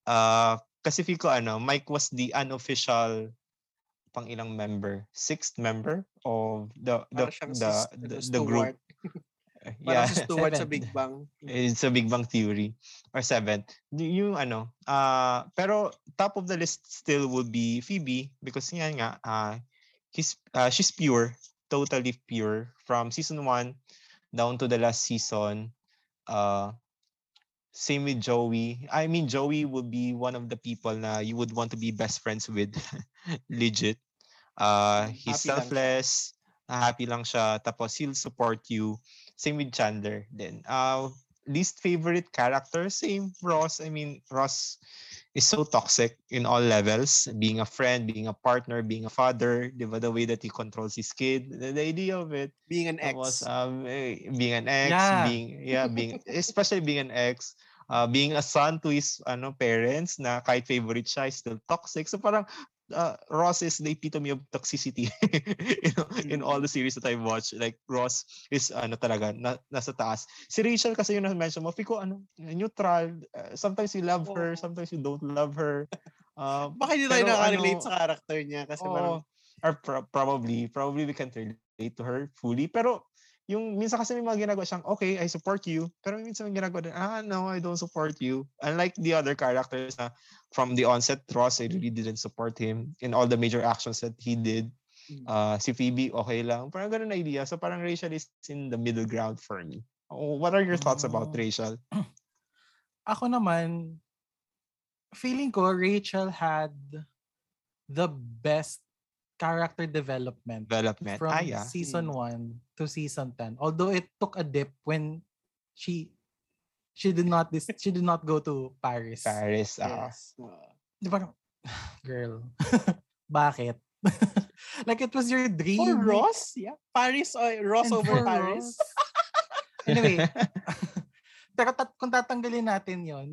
uh kasi ko ano Mike was the unofficial pang ilang member sixth member of the the the, si- the, ano, the group. *laughs* Parang yeah si *laughs* Stuart sa Seven. Big Bang. it's a Big Bang Theory or seven yung ano uh pero top of the list still would be Phoebe because yan nga uh, he's uh, she's pure totally pure from season 1 down to the last season. Uh same with Joey. I mean Joey would be one of the people na you would want to be best friends with *laughs* legit. Uh he's Happy lang selfless happy lang siya tapos he'll support you same with Chandler then uh least favorite character same Ross. I mean Ross is so toxic in all levels. Being a friend being a partner being a father di ba, the way that he controls his kid the, the idea of it. Being an ex. was um eh, being an ex Yeah. being yeah being especially being an ex uh, being a son to his ano parents na kahit favorite siya is still toxic. So parang uh, Ross is the epitome of toxicity. *laughs* You know, in all the series that I've watched like Ross is ano talaga na, nasa taas. Si Rachel kasi yung na-mention mo Fico ano neutral uh, sometimes you love her Oo. sometimes you don't love her. Uh, Baka hindi tayo nakarelate ano, sa character niya kasi Oo. parang or pro- probably probably we can't relate to her fully. Pero yung minsan kasi may mga ginagawa siyang okay I support you. Pero minsan may ginagawa din ah no I don't support you. Unlike the other characters na from the onset Ross I really didn't support him in all the major actions that he did. Uh, si Phoebe okay lang. Parang ganun na idea. So parang Rachel is in the middle ground for me. Oh, what are your thoughts about Oh. Rachel? *clears throat* Ako naman, feeling ko Rachel had the best character development development from ah yeah season Mm. 1 to season 10. Although it took a dip when she she did not this she did not go to Paris. Paris ah yes. Oo. Di ba? *sighs* Girl. *laughs* Bakit? *laughs* like it was your dream. For Ross, yeah. Paris or Ross And over Paris. Ross. *laughs* anyway, pero tat- kung tatanggalin natin yon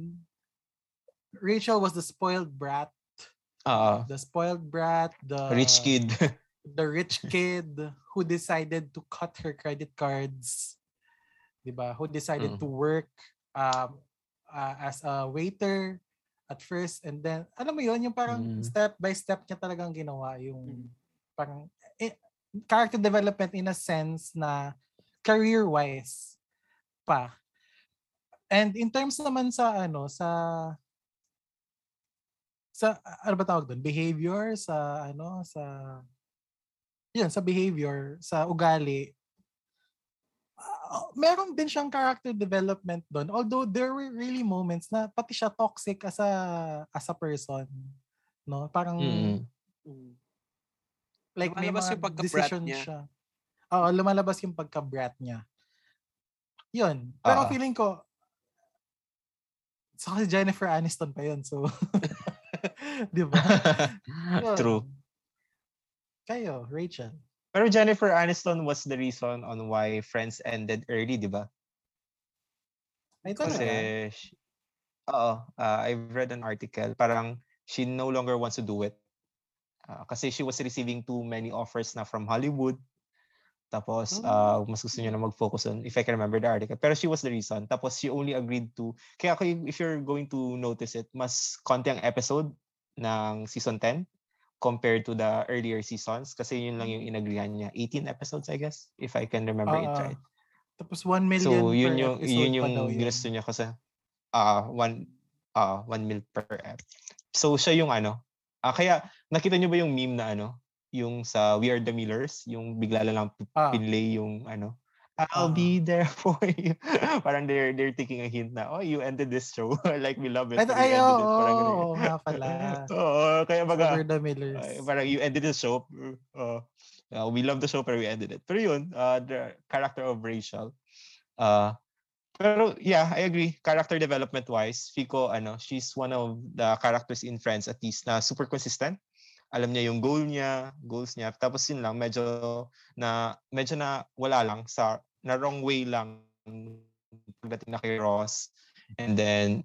Rachel was the spoiled brat. Ah, The spoiled brat, the rich kid *laughs* the rich kid who decided to cut her credit cards. 'Di ba? Who decided Mm. to work um uh, as a waiter at first and then alam mo yon yung parang Mm. step by step niya talagang ginawa yung Mm. parang eh, character development in a sense na career wise pa. And in terms naman sa ano sa sa ano ba tawag doon? Behavior sa ano sa yun, sa behavior, sa ugali. ah, meron din siyang character development doon. Although there were really moments na pati siya toxic as a as a person. No? Parang Mm. Like may Lumalabas mga yung pagka-brat decision niya. siya. Oo, lumalabas yung pagka-brat niya. Yun. Pero Oo. feeling ko, sa si Jennifer Aniston pa yun. So, *laughs* *laughs* di ba? *laughs* True. Kayo, Rachel. Pero Jennifer Aniston was the reason on why Friends ended early, di ba? Ay, Kasi, oo, uh, I've read an article, parang she no longer wants to do it. Ah, kasi she was receiving too many offers na from Hollywood. Tapos, ah, mas gusto niya na mag-focus on, if I can remember the article. Pero she was the reason. Tapos, she only agreed to, kaya kung- if you're going to notice it, mas konti ang episode ng season 10 compared to the earlier seasons kasi yun lang yung inagrihan niya. 18 episodes, I guess, if I can remember it Oo. right. Tapos 1 million So, yun per yung, episode yun pa yung yun. ginusto niya kasi ah one, ah one mil per ep. So, siya yung ano. ah kaya, nakita niyo ba yung meme na ano? Yung sa We Are the Millers, yung bigla lang Ah. pinlay yung ano, I'll Ah. be there for you. *laughs* Parang they're they're taking a hint na, oh, you ended this show. *laughs* like, we love it. Ay, ay, oo, ganun. oo nga pala. *laughs* Oo, kaya baga, Over the Millers. ay, parang you ended the show. Uh, uh, we love the show, pero we ended it. Pero yun, uh, the character of Rachel. Uh, pero yeah, I agree. Character development wise, Fico, ano, she's one of the characters in Friends at least na super consistent. Alam niya yung goal niya, goals niya. Tapos yun lang, medyo na medyo na wala lang sa na wrong way lang pagdating na kay Ross. And then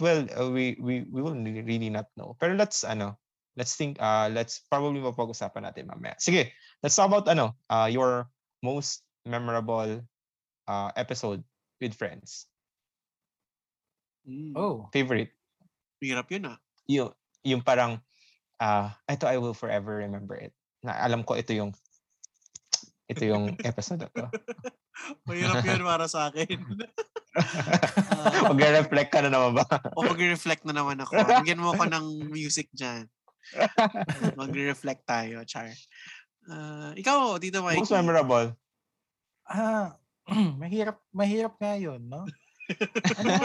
well, uh, we we we will really, really not know. Pero let's ano, let's think uh let's probably mapag-usapan natin mamaya. Sige, let's talk about ano, uh your most memorable uh episode with friends. Mm. Oh. Favorite. Hirap yun ah. Yung yung parang ah ito I will forever remember it. Na alam ko ito yung ito yung episode na to. *laughs* Mahirap yun para sa akin. *laughs* Mag-reflect ka na naman ba? o mag-reflect na naman ako. *laughs* Bigyan mo ako ng music dyan. Mag-reflect tayo, Char. Ah, ikaw, Tito Mikey. Most memorable. Ah, *clears throat* mahirap, mahirap nga yun, no? Ano?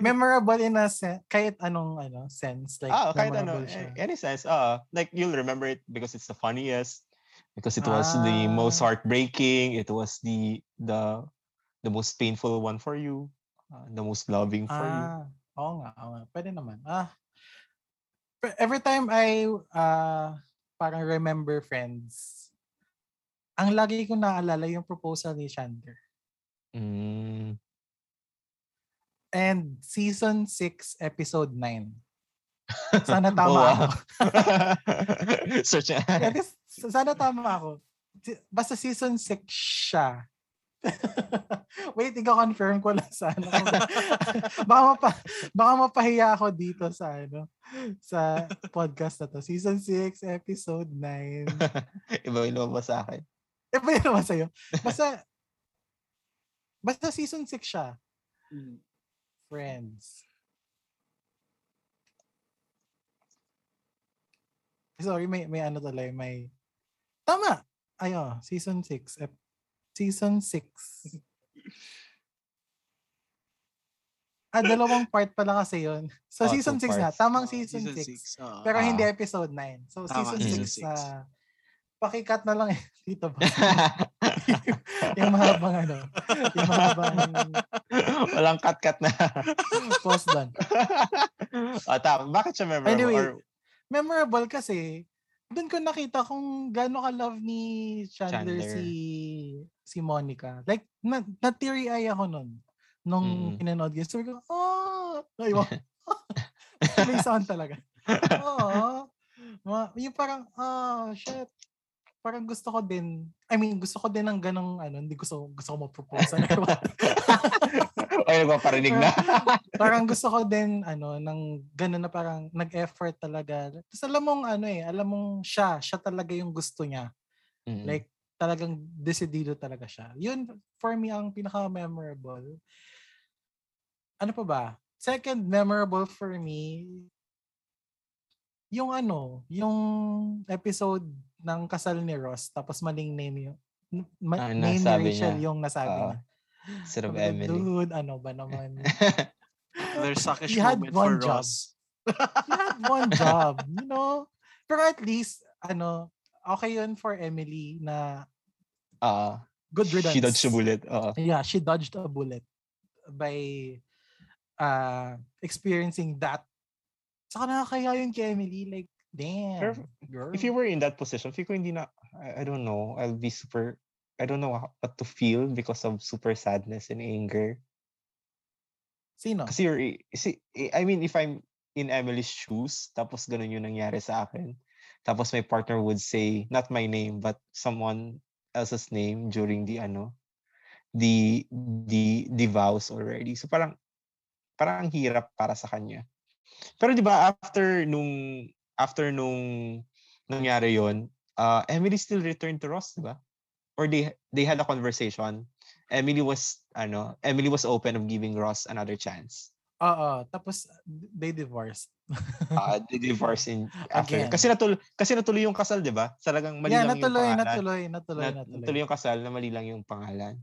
Memorable in a sense, kahit anong ano, sense. Like, ah, kahit ano, memorable siya. any sense. Uh, like you'll remember it because it's the funniest, because it was the most Ah. heartbreaking, it was the the the most painful one for you, uh, the most loving for you. Ah, oo nga, oo nga. Pwede naman. Ah, every time I uh, parang remember friends, ang lagi ko naalala yung proposal ni Chandler. Mm. And season 6, episode 9. *laughs* Sana tama Oh, ako. *laughs* Search sana tama ako. Basta season 6 siya. *laughs* Wait, ikaw-confirm ko lang sa ano. baka, mapa, baka mapahiya ako dito sa ano sa podcast na to. Season 6, episode 9. Iba yung lumabas sa akin. Eh, ba yun naman sa'yo? Basta, basta season 6 siya. Mm. Friends. Sorry, may, may ano tuloy, may... Tama! Ayo, season 6. ep- Season 6. ah, dalawang part pala kasi yun. So, Oh, season two 6 na. Tamang Ah, season 6. six. Oo. Pero hindi Ah. episode 9. So, Tama, season season 6 six. na... Pakikat na lang eh, *laughs* dito ba? *laughs* yung mahabang ano. Yung mahabang Walang cut-cut na. *laughs* post doon. ah, tama. Bakit siya memorable? Anyway, Or, memorable kasi doon ko nakita kung gaano ka-love ni Chandler, Chandler. si si Monica. Like, na, na teary eye ako nun. Nung Mm. pinanood ko. Sabi ko, oh! Ay, wow. May sound talaga. Oo. Ma- yung parang, oh, shit. Parang gusto ko din, I mean, gusto ko din ng ganong, ano, hindi gusto, gusto ko mag-propose. Ano, *laughs* *laughs* Ay, nagpaparinig na. *laughs* parang gusto ko din ano ng ganun na parang nag-effort talaga. Tapos alam mong ano eh, alam mong siya, siya talaga yung gusto niya. Mm. Like talagang decidido talaga siya. Yun for me ang pinaka-memorable. Ano pa ba? Second memorable for me yung ano, yung episode ng kasal ni Ross tapos maling name yung ma- Ah, name ni nasabi Rachel niya. yung nasabi Oo. niya. Instead of Emily. Dude, ano ba naman? *laughs* There's suckish moment one for job. Ross. he had one job, you know? Pero at least, ano, okay yun for Emily na Ah, good riddance. she dodged a bullet. Oo. Yeah, she dodged a bullet by uh, experiencing that. Saka nakakaya yun kay Emily, like, damn, Pero girl. If you were in that position, feel ko hindi na, I, I don't know, I'll be super, I don't know what to feel because of super sadness and anger. Sino? Kasi you're, si, i- I mean, if I'm in Emily's shoes, tapos ganun yung nangyari sa akin, tapos my partner would say, not my name, but someone else's name during the, ano, the, the, the vows already. So parang, parang ang hirap para sa kanya. Pero 'di ba after nung after nung nangyari 'yon, uh, Emily still returned to Ross, 'di ba? Or they they had a conversation. Emily was ano, Emily was open of giving Ross another chance. Oo, tapos they divorced. uh, *laughs* they divorced in after. Again. Kasi natuloy kasi natuloy yung kasal, 'di ba? Talagang mali yeah, lang natuloy, yung pangalan. natuloy, natuloy, Nat- natuloy. natuloy yung kasal na mali lang yung pangalan.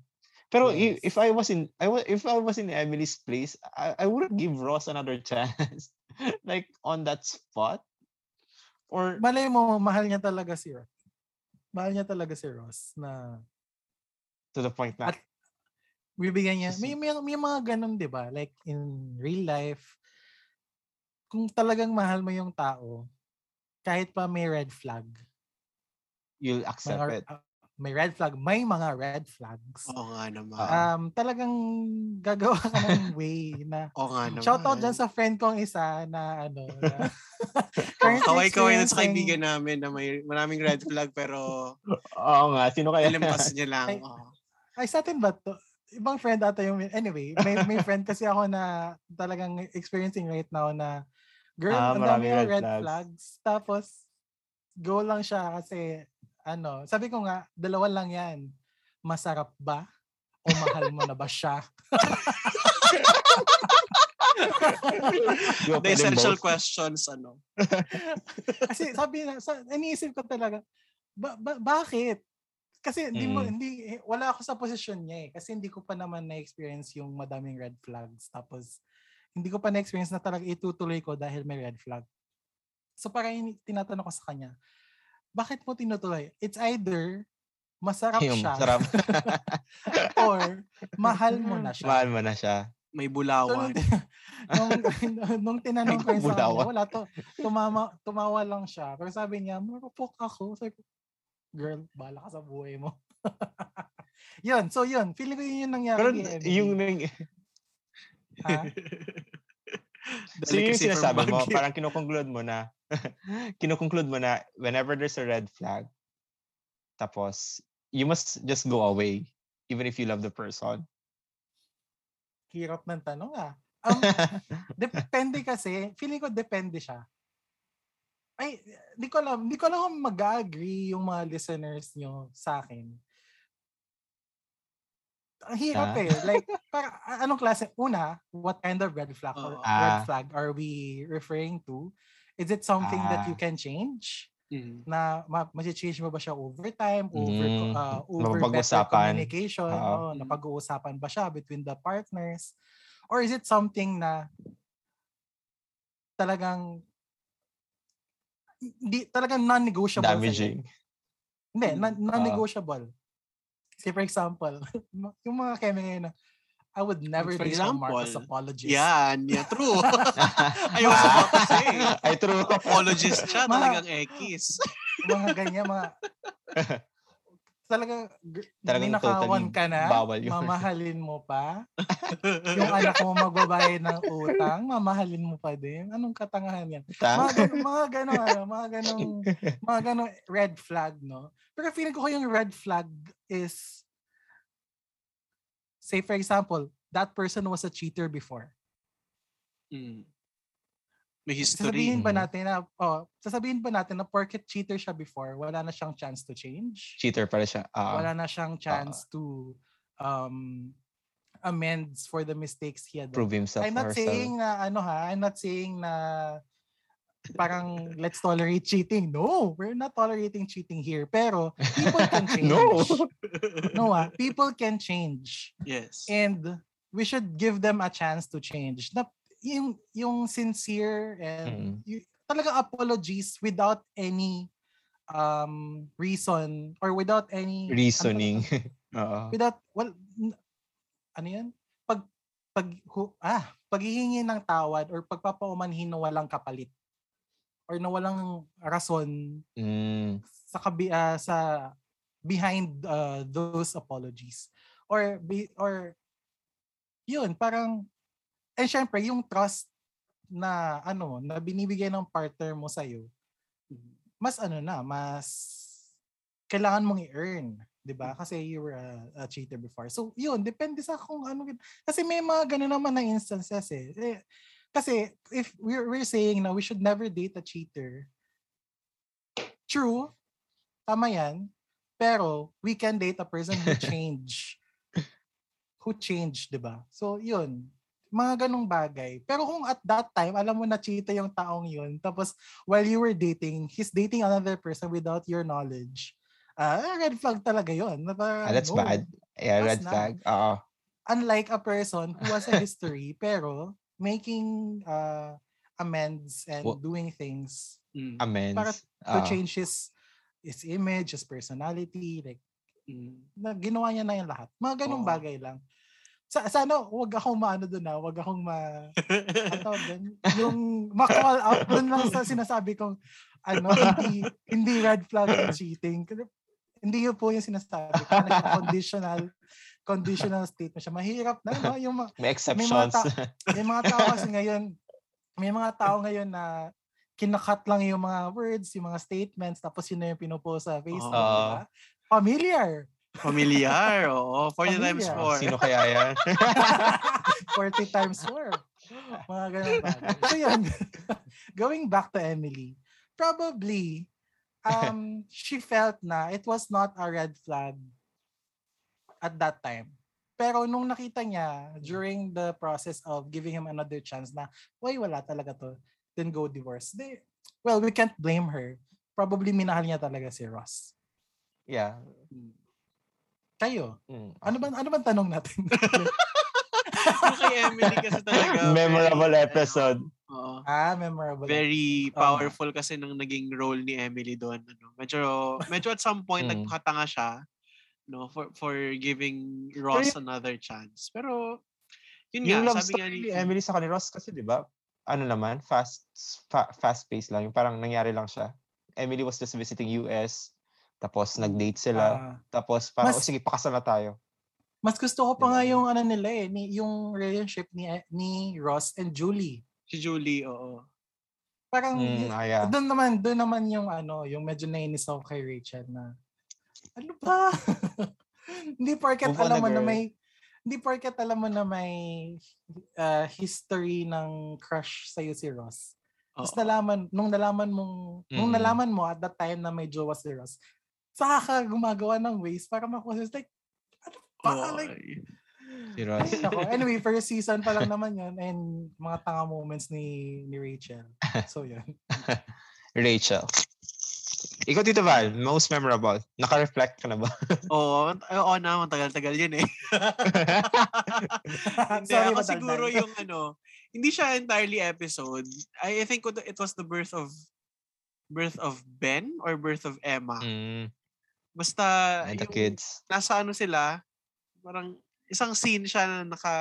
Pero Yes. if I was in I wa- if I was in Emily's place, I, I wouldn't give Ross another *laughs* chance. like on that spot. Or Malay mo, mahal niya talaga si Ross. Mahal niya talaga si Ross na to the point na At- bibigyan niya. May, may, may mga ganun, di ba? Like in real life, kung talagang mahal mo yung tao, kahit pa may red flag, you'll accept mga, it. May red flag, may mga red flags. Oo nga naman. Um, talagang gagawa ka ng *laughs* way na Oo nga naman. Shout out dyan sa friend kong isa na ano. Na, *laughs* Kaway-kaway na sa kaibigan namin na may maraming red flag pero Oo nga, sino kaya? ilimpas niya lang. Ay, Oo. Ay, sa atin ba to? Ibang friend ata yung... Anyway, may, may friend kasi ako na talagang experiencing right now na girl, Ah, ang dami red red flags. flags. Tapos, go lang siya kasi ano, sabi ko nga, dalawa lang yan. Masarap ba? O mahal mo na ba siya? *laughs* The essential both? questions, ano. *laughs* Kasi sabi na, sa, iniisip ko talaga, ba, ba, bakit? Kasi hindi mo Mm. hindi eh, wala ako sa posisyon niya eh kasi hindi ko pa naman na-experience yung madaming red flags tapos hindi ko pa na-experience na talaga itutuloy ko dahil may red flag. So parang ini- tinatanong ko sa kanya, bakit mo tinutuloy? It's either masarap Yung siya sarap. *laughs* or mahal mo na siya. Mahal mo na siya. May So, *laughs* nung, bulawan. *laughs* nung, nung tinanong ko sa kanya, Bulawan. wala to, tumama, tumawa lang siya. Pero sabi niya, marupok ako. Sabi ko, girl, bala ka sa buhay mo. yun, so yun. Feeling ko yun yung nangyari Pero yung nang- Ha? So yung sinasabi mo, parang kinukonclude mo na, *laughs* kinukonclude mo na whenever there's a red flag, tapos you must just go away even if you love the person. Hirap ng tanong ah. Um, *laughs* depende kasi, feeling ko depende siya. Ay, di ko alam, di ko alam kung mag-agree yung mga listeners nyo sa akin. Ang hirap Ah. eh. Like, *laughs* para, anong klase? Una, what kind of red flag or Oo. red Ah. flag are we referring to? Is it something that you Ah. can change? Mm. Na ma- change mo ba siya over time? Over, Mm. uh, over better communication? Oo, Oo. napag-uusapan ba siya between the partners? Or is it something na talagang hindi talagang non-negotiable? Damaging. Hindi, non- non-negotiable. Say for example, *laughs* yung mga keme ngayon na I would never For date a Marcos example, apologist. Yan, yeah, true. I was about to say. Ay, true. Apologist siya, Ma- talagang ekis. mga ganyan, mga *laughs* talaga g- Talagang ninakawan totally ka na, bawal yun. mamahalin mo pa. *laughs* yung anak mo magbabayad ng utang, mamahalin mo pa din. Anong katangahan yan? Mga Tang- ganun, mga ganun, ano, mga ganun, mga ganun red flag, no? Pero feeling ko yung red flag is, say for example, that person was a cheater before. Mm. May history. Sasabihin ba Mm. natin na, oh, sasabihin ba natin na porket cheater siya before, wala na siyang chance to change? Cheater pala siya. Ah. wala na siyang chance to um amends for the mistakes he had done. prove himself I'm not herself. saying na ano ha, I'm not saying na parang let's tolerate cheating. No, we're not tolerating cheating here. Pero people can *laughs* change. No. No ah, people can change. Yes. And we should give them a chance to change. Na, yung, yung sincere and Mm. y- talaga apologies without any um reason or without any ano Reasoning. *laughs* Oo. without well ano yan pag pag hu, ah paghihingi ng tawad or pagpapaumanhin na walang kapalit or na walang rason Mm. sa kabi ah, sa behind uh, those apologies or be, or yun parang eh syempre yung trust na ano na binibigay ng partner mo sa mas ano na mas kailangan mong i-earn 'di ba kasi you were a, a cheater before so yun depende sa kung ano kasi may mga ganun naman na instances eh, eh Kasi if we're, we're saying na we should never date a cheater, true, tama yan, pero we can date a person who *laughs* change. who changed, di ba? So, yun. Mga ganong bagay. Pero kung at that time, alam mo na cheater yung taong yun, tapos while you were dating, he's dating another person without your knowledge, ah red flag talaga yun. Na parang, Ah, that's no. bad. Yeah, red flag. Oo. Unlike a person who has a history, *laughs* pero making uh, amends and Wo- doing things Mm. Amends. Para to Oo. change his his image, his personality, like Mm. na, ginawa niya na yung lahat. Mga ganong Oo. bagay lang. Sa, sana wag akong maano doon na, wag akong ma *laughs* ano dun? yung ma-call out doon lang sa sinasabi kong ano, hindi, hindi red flag and cheating. Kasi Hindi yun po yung sinasabi ko. Conditional conditional statement siya. Mahirap na, no? Yung, ma- May mga exceptions. ta- may mga tao kasi ngayon, may mga tao ngayon na kinakat lang yung mga words, yung mga statements, tapos yun na yung pinupost sa Facebook, Oo. di ba? Familiar. Familiar, oo. 40 times Familiar. 4. Sino kaya yan? *laughs* 40 times 4. Mga ganun bagay. So yun, *laughs* going back to Emily, probably, um, she felt na it was not a red flag at that time. Pero nung nakita niya during the process of giving him another chance na, why wala talaga to, then go divorce. They, well, we can't blame her. Probably minahal niya talaga si Ross. yeah. Kayo, Mm. ano ba ano bang tanong natin? *laughs* Yung kay Emily kasi talaga. *laughs* Memorable very, episode. ano, oo. ah, memorable. very powerful kasi nang naging role ni Emily doon. Ano. Medyo, medyo at some point Mm. nagpakatanga siya no, for, for giving Ross another chance. Pero, yun Yung nga, love sabi nga story ni, ni Emily sa kanila Ross kasi, di ba? Ano naman, fast fa- fast pace lang. Yung parang nangyari lang siya. Emily was just visiting US. Tapos nag-date sila. Ah, tapos parang, mas- oh, sige, pakasal na tayo. Mas gusto ko pa nga yung ano nila eh, ni, yung relationship ni ni Ross and Julie. si Julie, oo. Parang Mm, ah, yeah. doon naman, doon naman yung ano, yung medyo nainis ako kay Rachel na ano ba? *laughs* hindi porket Move alam na, mo na may hindi porket alam mo na may uh, history ng crush sa si Ross. Tapos nalaman, nung nalaman mong, nung Mm. nalaman mo at that time na may jowa si Ross, saka ka gumagawa ng ways para makuha. Like, ano ba? Oo, Like, ay. Si Ross. Nako. *laughs* Anyway, first season pa lang naman yun and mga tanga moments ni ni Rachel. So yun. *laughs* Rachel. Ikaw, Tito Val, most memorable. Naka-reflect ka na ba? *laughs* Oo, oo na, matagal-tagal yun eh. Hindi, Sorry, ako siguro yung ano, hindi siya entirely episode. I, I think it was the birth of birth of Ben or birth of Emma. mm, Basta and the yung kids. nasa ano sila, parang isang scene siya na naka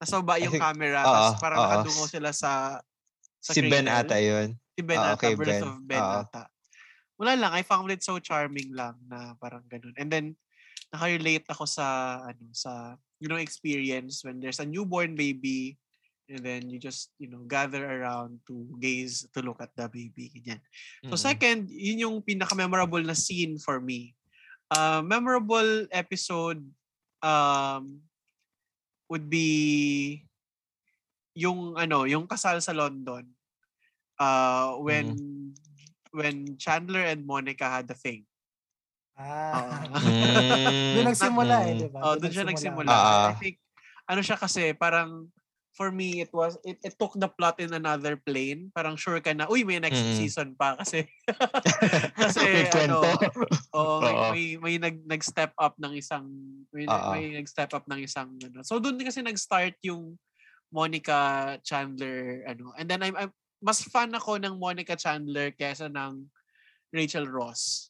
nasa baba yung think- *laughs* camera oo, tapos parang oo. nakadungo sila sa sa Si Ben cradle. ata yun. Si Ben Oo, ata, birth Ben. of Ben Oo. ata. Wala lang, I found it so charming lang na parang ganun. And then, naka-relate ako sa, ano, sa, you know, experience when there's a newborn baby and then you just, you know, gather around to gaze, to look at the baby. Ganyan. So Mm. second, yun yung pinaka-memorable na scene for me. Uh, memorable episode um, would be yung ano, yung kasal sa London. Uh, when when Chandler and Monica had the thing. Ah. *laughs* Mm. doon nagsimula eh, di ba? Oh, doon siya nagsimula. Ah. I think ano siya kasi parang for me it was it, it took the plot in another plane. Parang sure ka na uy may next Mm. season pa *laughs* kasi kasi ano Oo, may, may, may nag, nag-step up ng isang may, may nag-step up ng isang ano. So doon kasi nag-start yung Monica Chandler ano. And then I'm, I'm mas fan ako ng Monica Chandler kaysa ng Rachel Ross.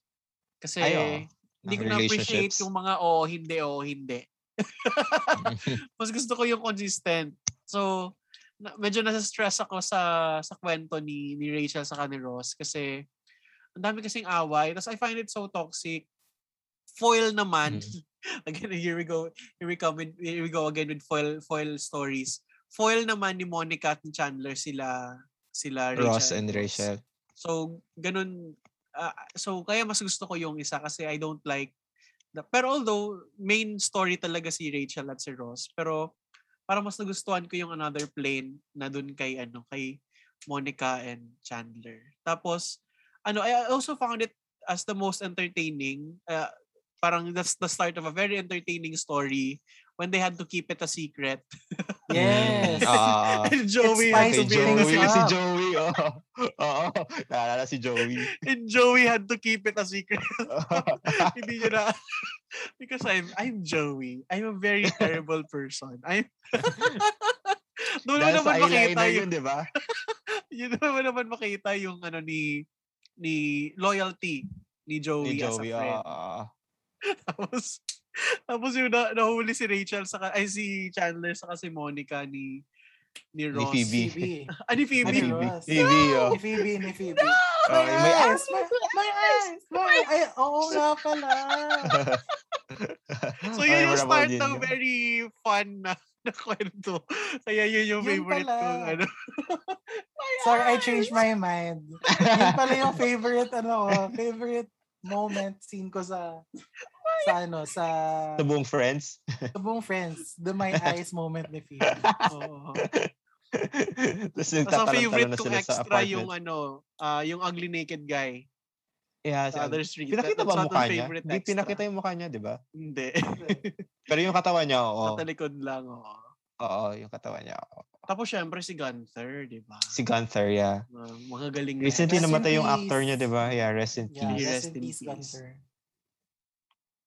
Kasi Ay, hindi ko na-appreciate relationships. yung mga oh, hindi, oh, hindi. *laughs* *laughs* mas gusto ko yung consistent. So, na, medyo nasa-stress ako sa sa kwento ni, ni Rachel sa ni Ross kasi ang dami kasing away. Tapos I find it so toxic. Foil naman. *laughs* again, here we go. Here we come with, here we go again with foil foil stories. Foil naman ni Monica at ni Chandler sila sila Rachel. Ross and Rachel. So, ganun. ah, so, kaya mas gusto ko yung isa kasi I don't like the, pero although main story talaga si Rachel at si Ross, pero parang mas nagustuhan ko yung Another Plane na dun kay ano kay Monica and Chandler. Tapos ano I also found it as the most entertaining uh, parang that's the start of a very entertaining story when they had to keep it a secret. *laughs* Yes. Ah, and Joey It's had to the Joey, things si. Joey, oo. *laughs* Oo, naalala si Joey. and Joey had to keep it a secret. *laughs* Hindi niya na because I'm I'm Joey. I'm a very terrible person. I'm Doon mo naman makita yung yun, di ba? yun naman naman makita yung ano ni ni loyalty ni Joey, Ni as a Joey, friend. oo. Tapos tapos yung na, nahuli si Rachel sa ay si Chandler sa si Monica ni ni Ni Ross. Phoebe. Phoebe. *laughs* Ah, ni Phoebe. Ni Phoebe. Ross. Phoebe, oh. Ni Phoebe, ni Phoebe. Oh, *laughs* My may eyes! My, my eyes! My Ay, oo nga pala. So yun yung start ng yun. very fun na, na kwento. Kaya yun yung Yun favorite pala. kong ano. Sorry, I changed *laughs* my mind. Yun pala yung favorite, ano, favorite moment, scene ko sa, sa ano, sa, Sa buong friends. sa buong friends. The My *laughs* Eyes moment ni Phoebe. Oo. Tapos ang nagtatalon-talon favorite na kong extra yung ano, ah yung ugly naked guy yeah, sa other street. Pinakita That- ba mukha niya? favorite Hindi pinakita yung mukha niya, di ba? Hindi. Pero yung katawan niya, oo. Sa talikod lang, oo. Oo, yung katawan niya. oo. Tapos syempre si Gunther, di ba? Si Gunther, yeah. Uh, mga galing na Recently Rest namatay yung peace. actor niya, di ba? Yeah, rest in Yeah, peace. Rest rest in in peace, peace. Gunther.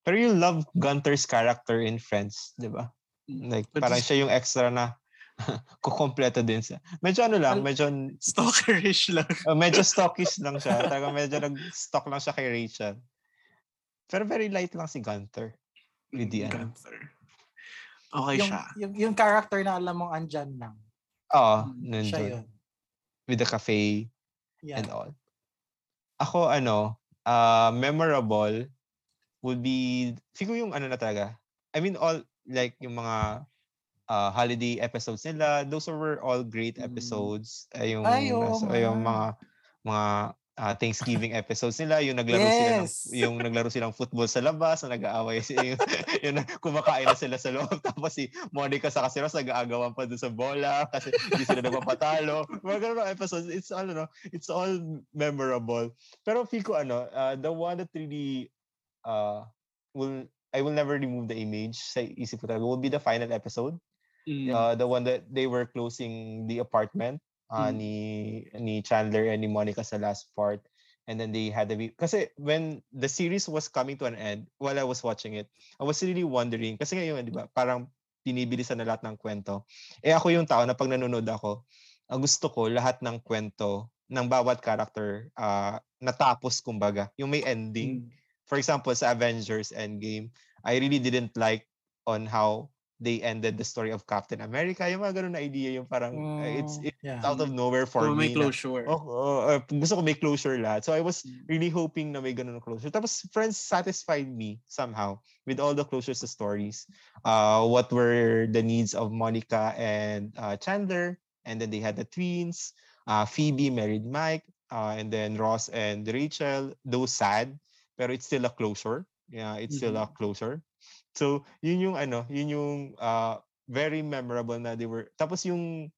Pero you love Gunter's character in Friends, di ba? Mm. Like, But parang siya yung extra na *laughs* kukompleto din sa. Medyo ano lang, medyo Stalkerish lang. uh, *laughs* medyo stockish lang siya. Talaga medyo nag-stock lang siya kay Rachel. Pero very light lang si Gunter. With the ano. Gunther. Okay Yung, siya. yung, yung character na alam mong andyan lang. Oo, Mm, Siya nandun. yun. With the cafe Yeah. and all. Ako, ano, uh, memorable would be, siguro yung ano na talaga. I mean, all, like, yung mga uh, holiday episodes nila, those were all great Mm. episodes. Uh, yung, Ay, oo nasa- yung mga, mga uh, Thanksgiving episodes nila, yung naglaro sila ng, Yes. *laughs* yung naglaro silang football sa labas, na nag-aaway yung, *laughs* yung kumakain na sila sa loob, *laughs* tapos si Monica sa kasi Ross nag-aagawan pa doon sa bola kasi hindi sila nagpapatalo. Mga ganun episodes, it's all, ano, it's all memorable. Pero feel ko, ano, uh, the one that really, uh, will, I will never remove the image sa isip ko talaga will be the final episode. Mm. Uh, the one that they were closing the apartment uh, Mm. ni ni Chandler and ni Monica sa last part. And then they had the vi- kasi when the series was coming to an end while I was watching it, I was really wondering kasi ngayon, 'di ba, parang binibilisan na lahat ng kwento. Eh ako yung tao na pag nanonood ako, ang gusto ko lahat ng kwento ng bawat character uh, natapos kumbaga, yung may ending Mm. for example, sa Avengers Endgame, I really didn't like on how they ended the story of Captain America. Yung mga ganun na idea, yung parang uh, it's, Mm, it's yeah. out of nowhere for So, may me. na, closure. oh, oh, uh, gusto ko may closure lahat. So I was Mm. really hoping na may ganun na closure. Tapos Friends satisfied me somehow with all the closures to stories. Uh, what were the needs of Monica and uh, Chandler? And then they had the twins. Uh, Phoebe married Mike. Uh, and then Ross and Rachel, though sad, pero it's still a closure. Yeah, it's still a closure. So, yun yung ano, yun yung uh, very memorable na they were, tapos yung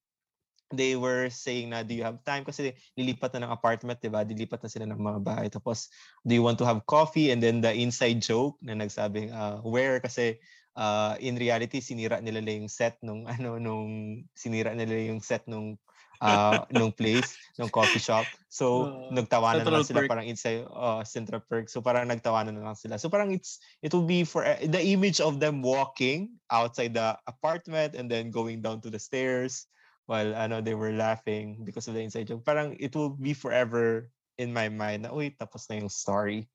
they were saying na do you have time kasi lilipat na ng apartment, 'di ba? Dilipat na sila ng mga bahay. Tapos do you want to have coffee? And then the inside joke na nagsabing uh, where kasi uh, in reality sinira nila yung set nung *laughs* ano nung sinira nila yung set nung uh, nung place, nung coffee shop. So Uh, nagtawanan na lang sila Perk. parang inside uh, Central Perk. So parang nagtawanan na lang sila. So parang it's it will be for uh, the image of them walking outside the apartment and then going down to the stairs while ano they were laughing because of the inside joke. Parang it will be forever in my mind na uy tapos na yung story.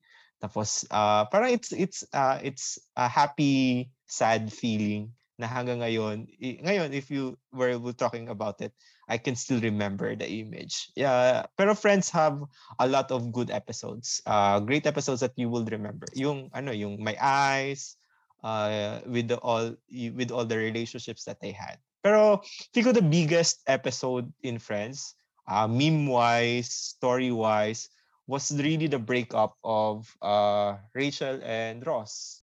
Tapos uh, parang it's it's uh, it's a happy sad feeling na hanggang ngayon i- ngayon if you we're talking about it I can still remember the image. Yeah, pero Friends have a lot of good episodes. Uh great episodes that you will remember. Yung ano, yung My Eyes uh with the all with all the relationships that they had. Pero feel ko the biggest episode in Friends, uh meme-wise, story-wise was really the breakup of uh Rachel and Ross.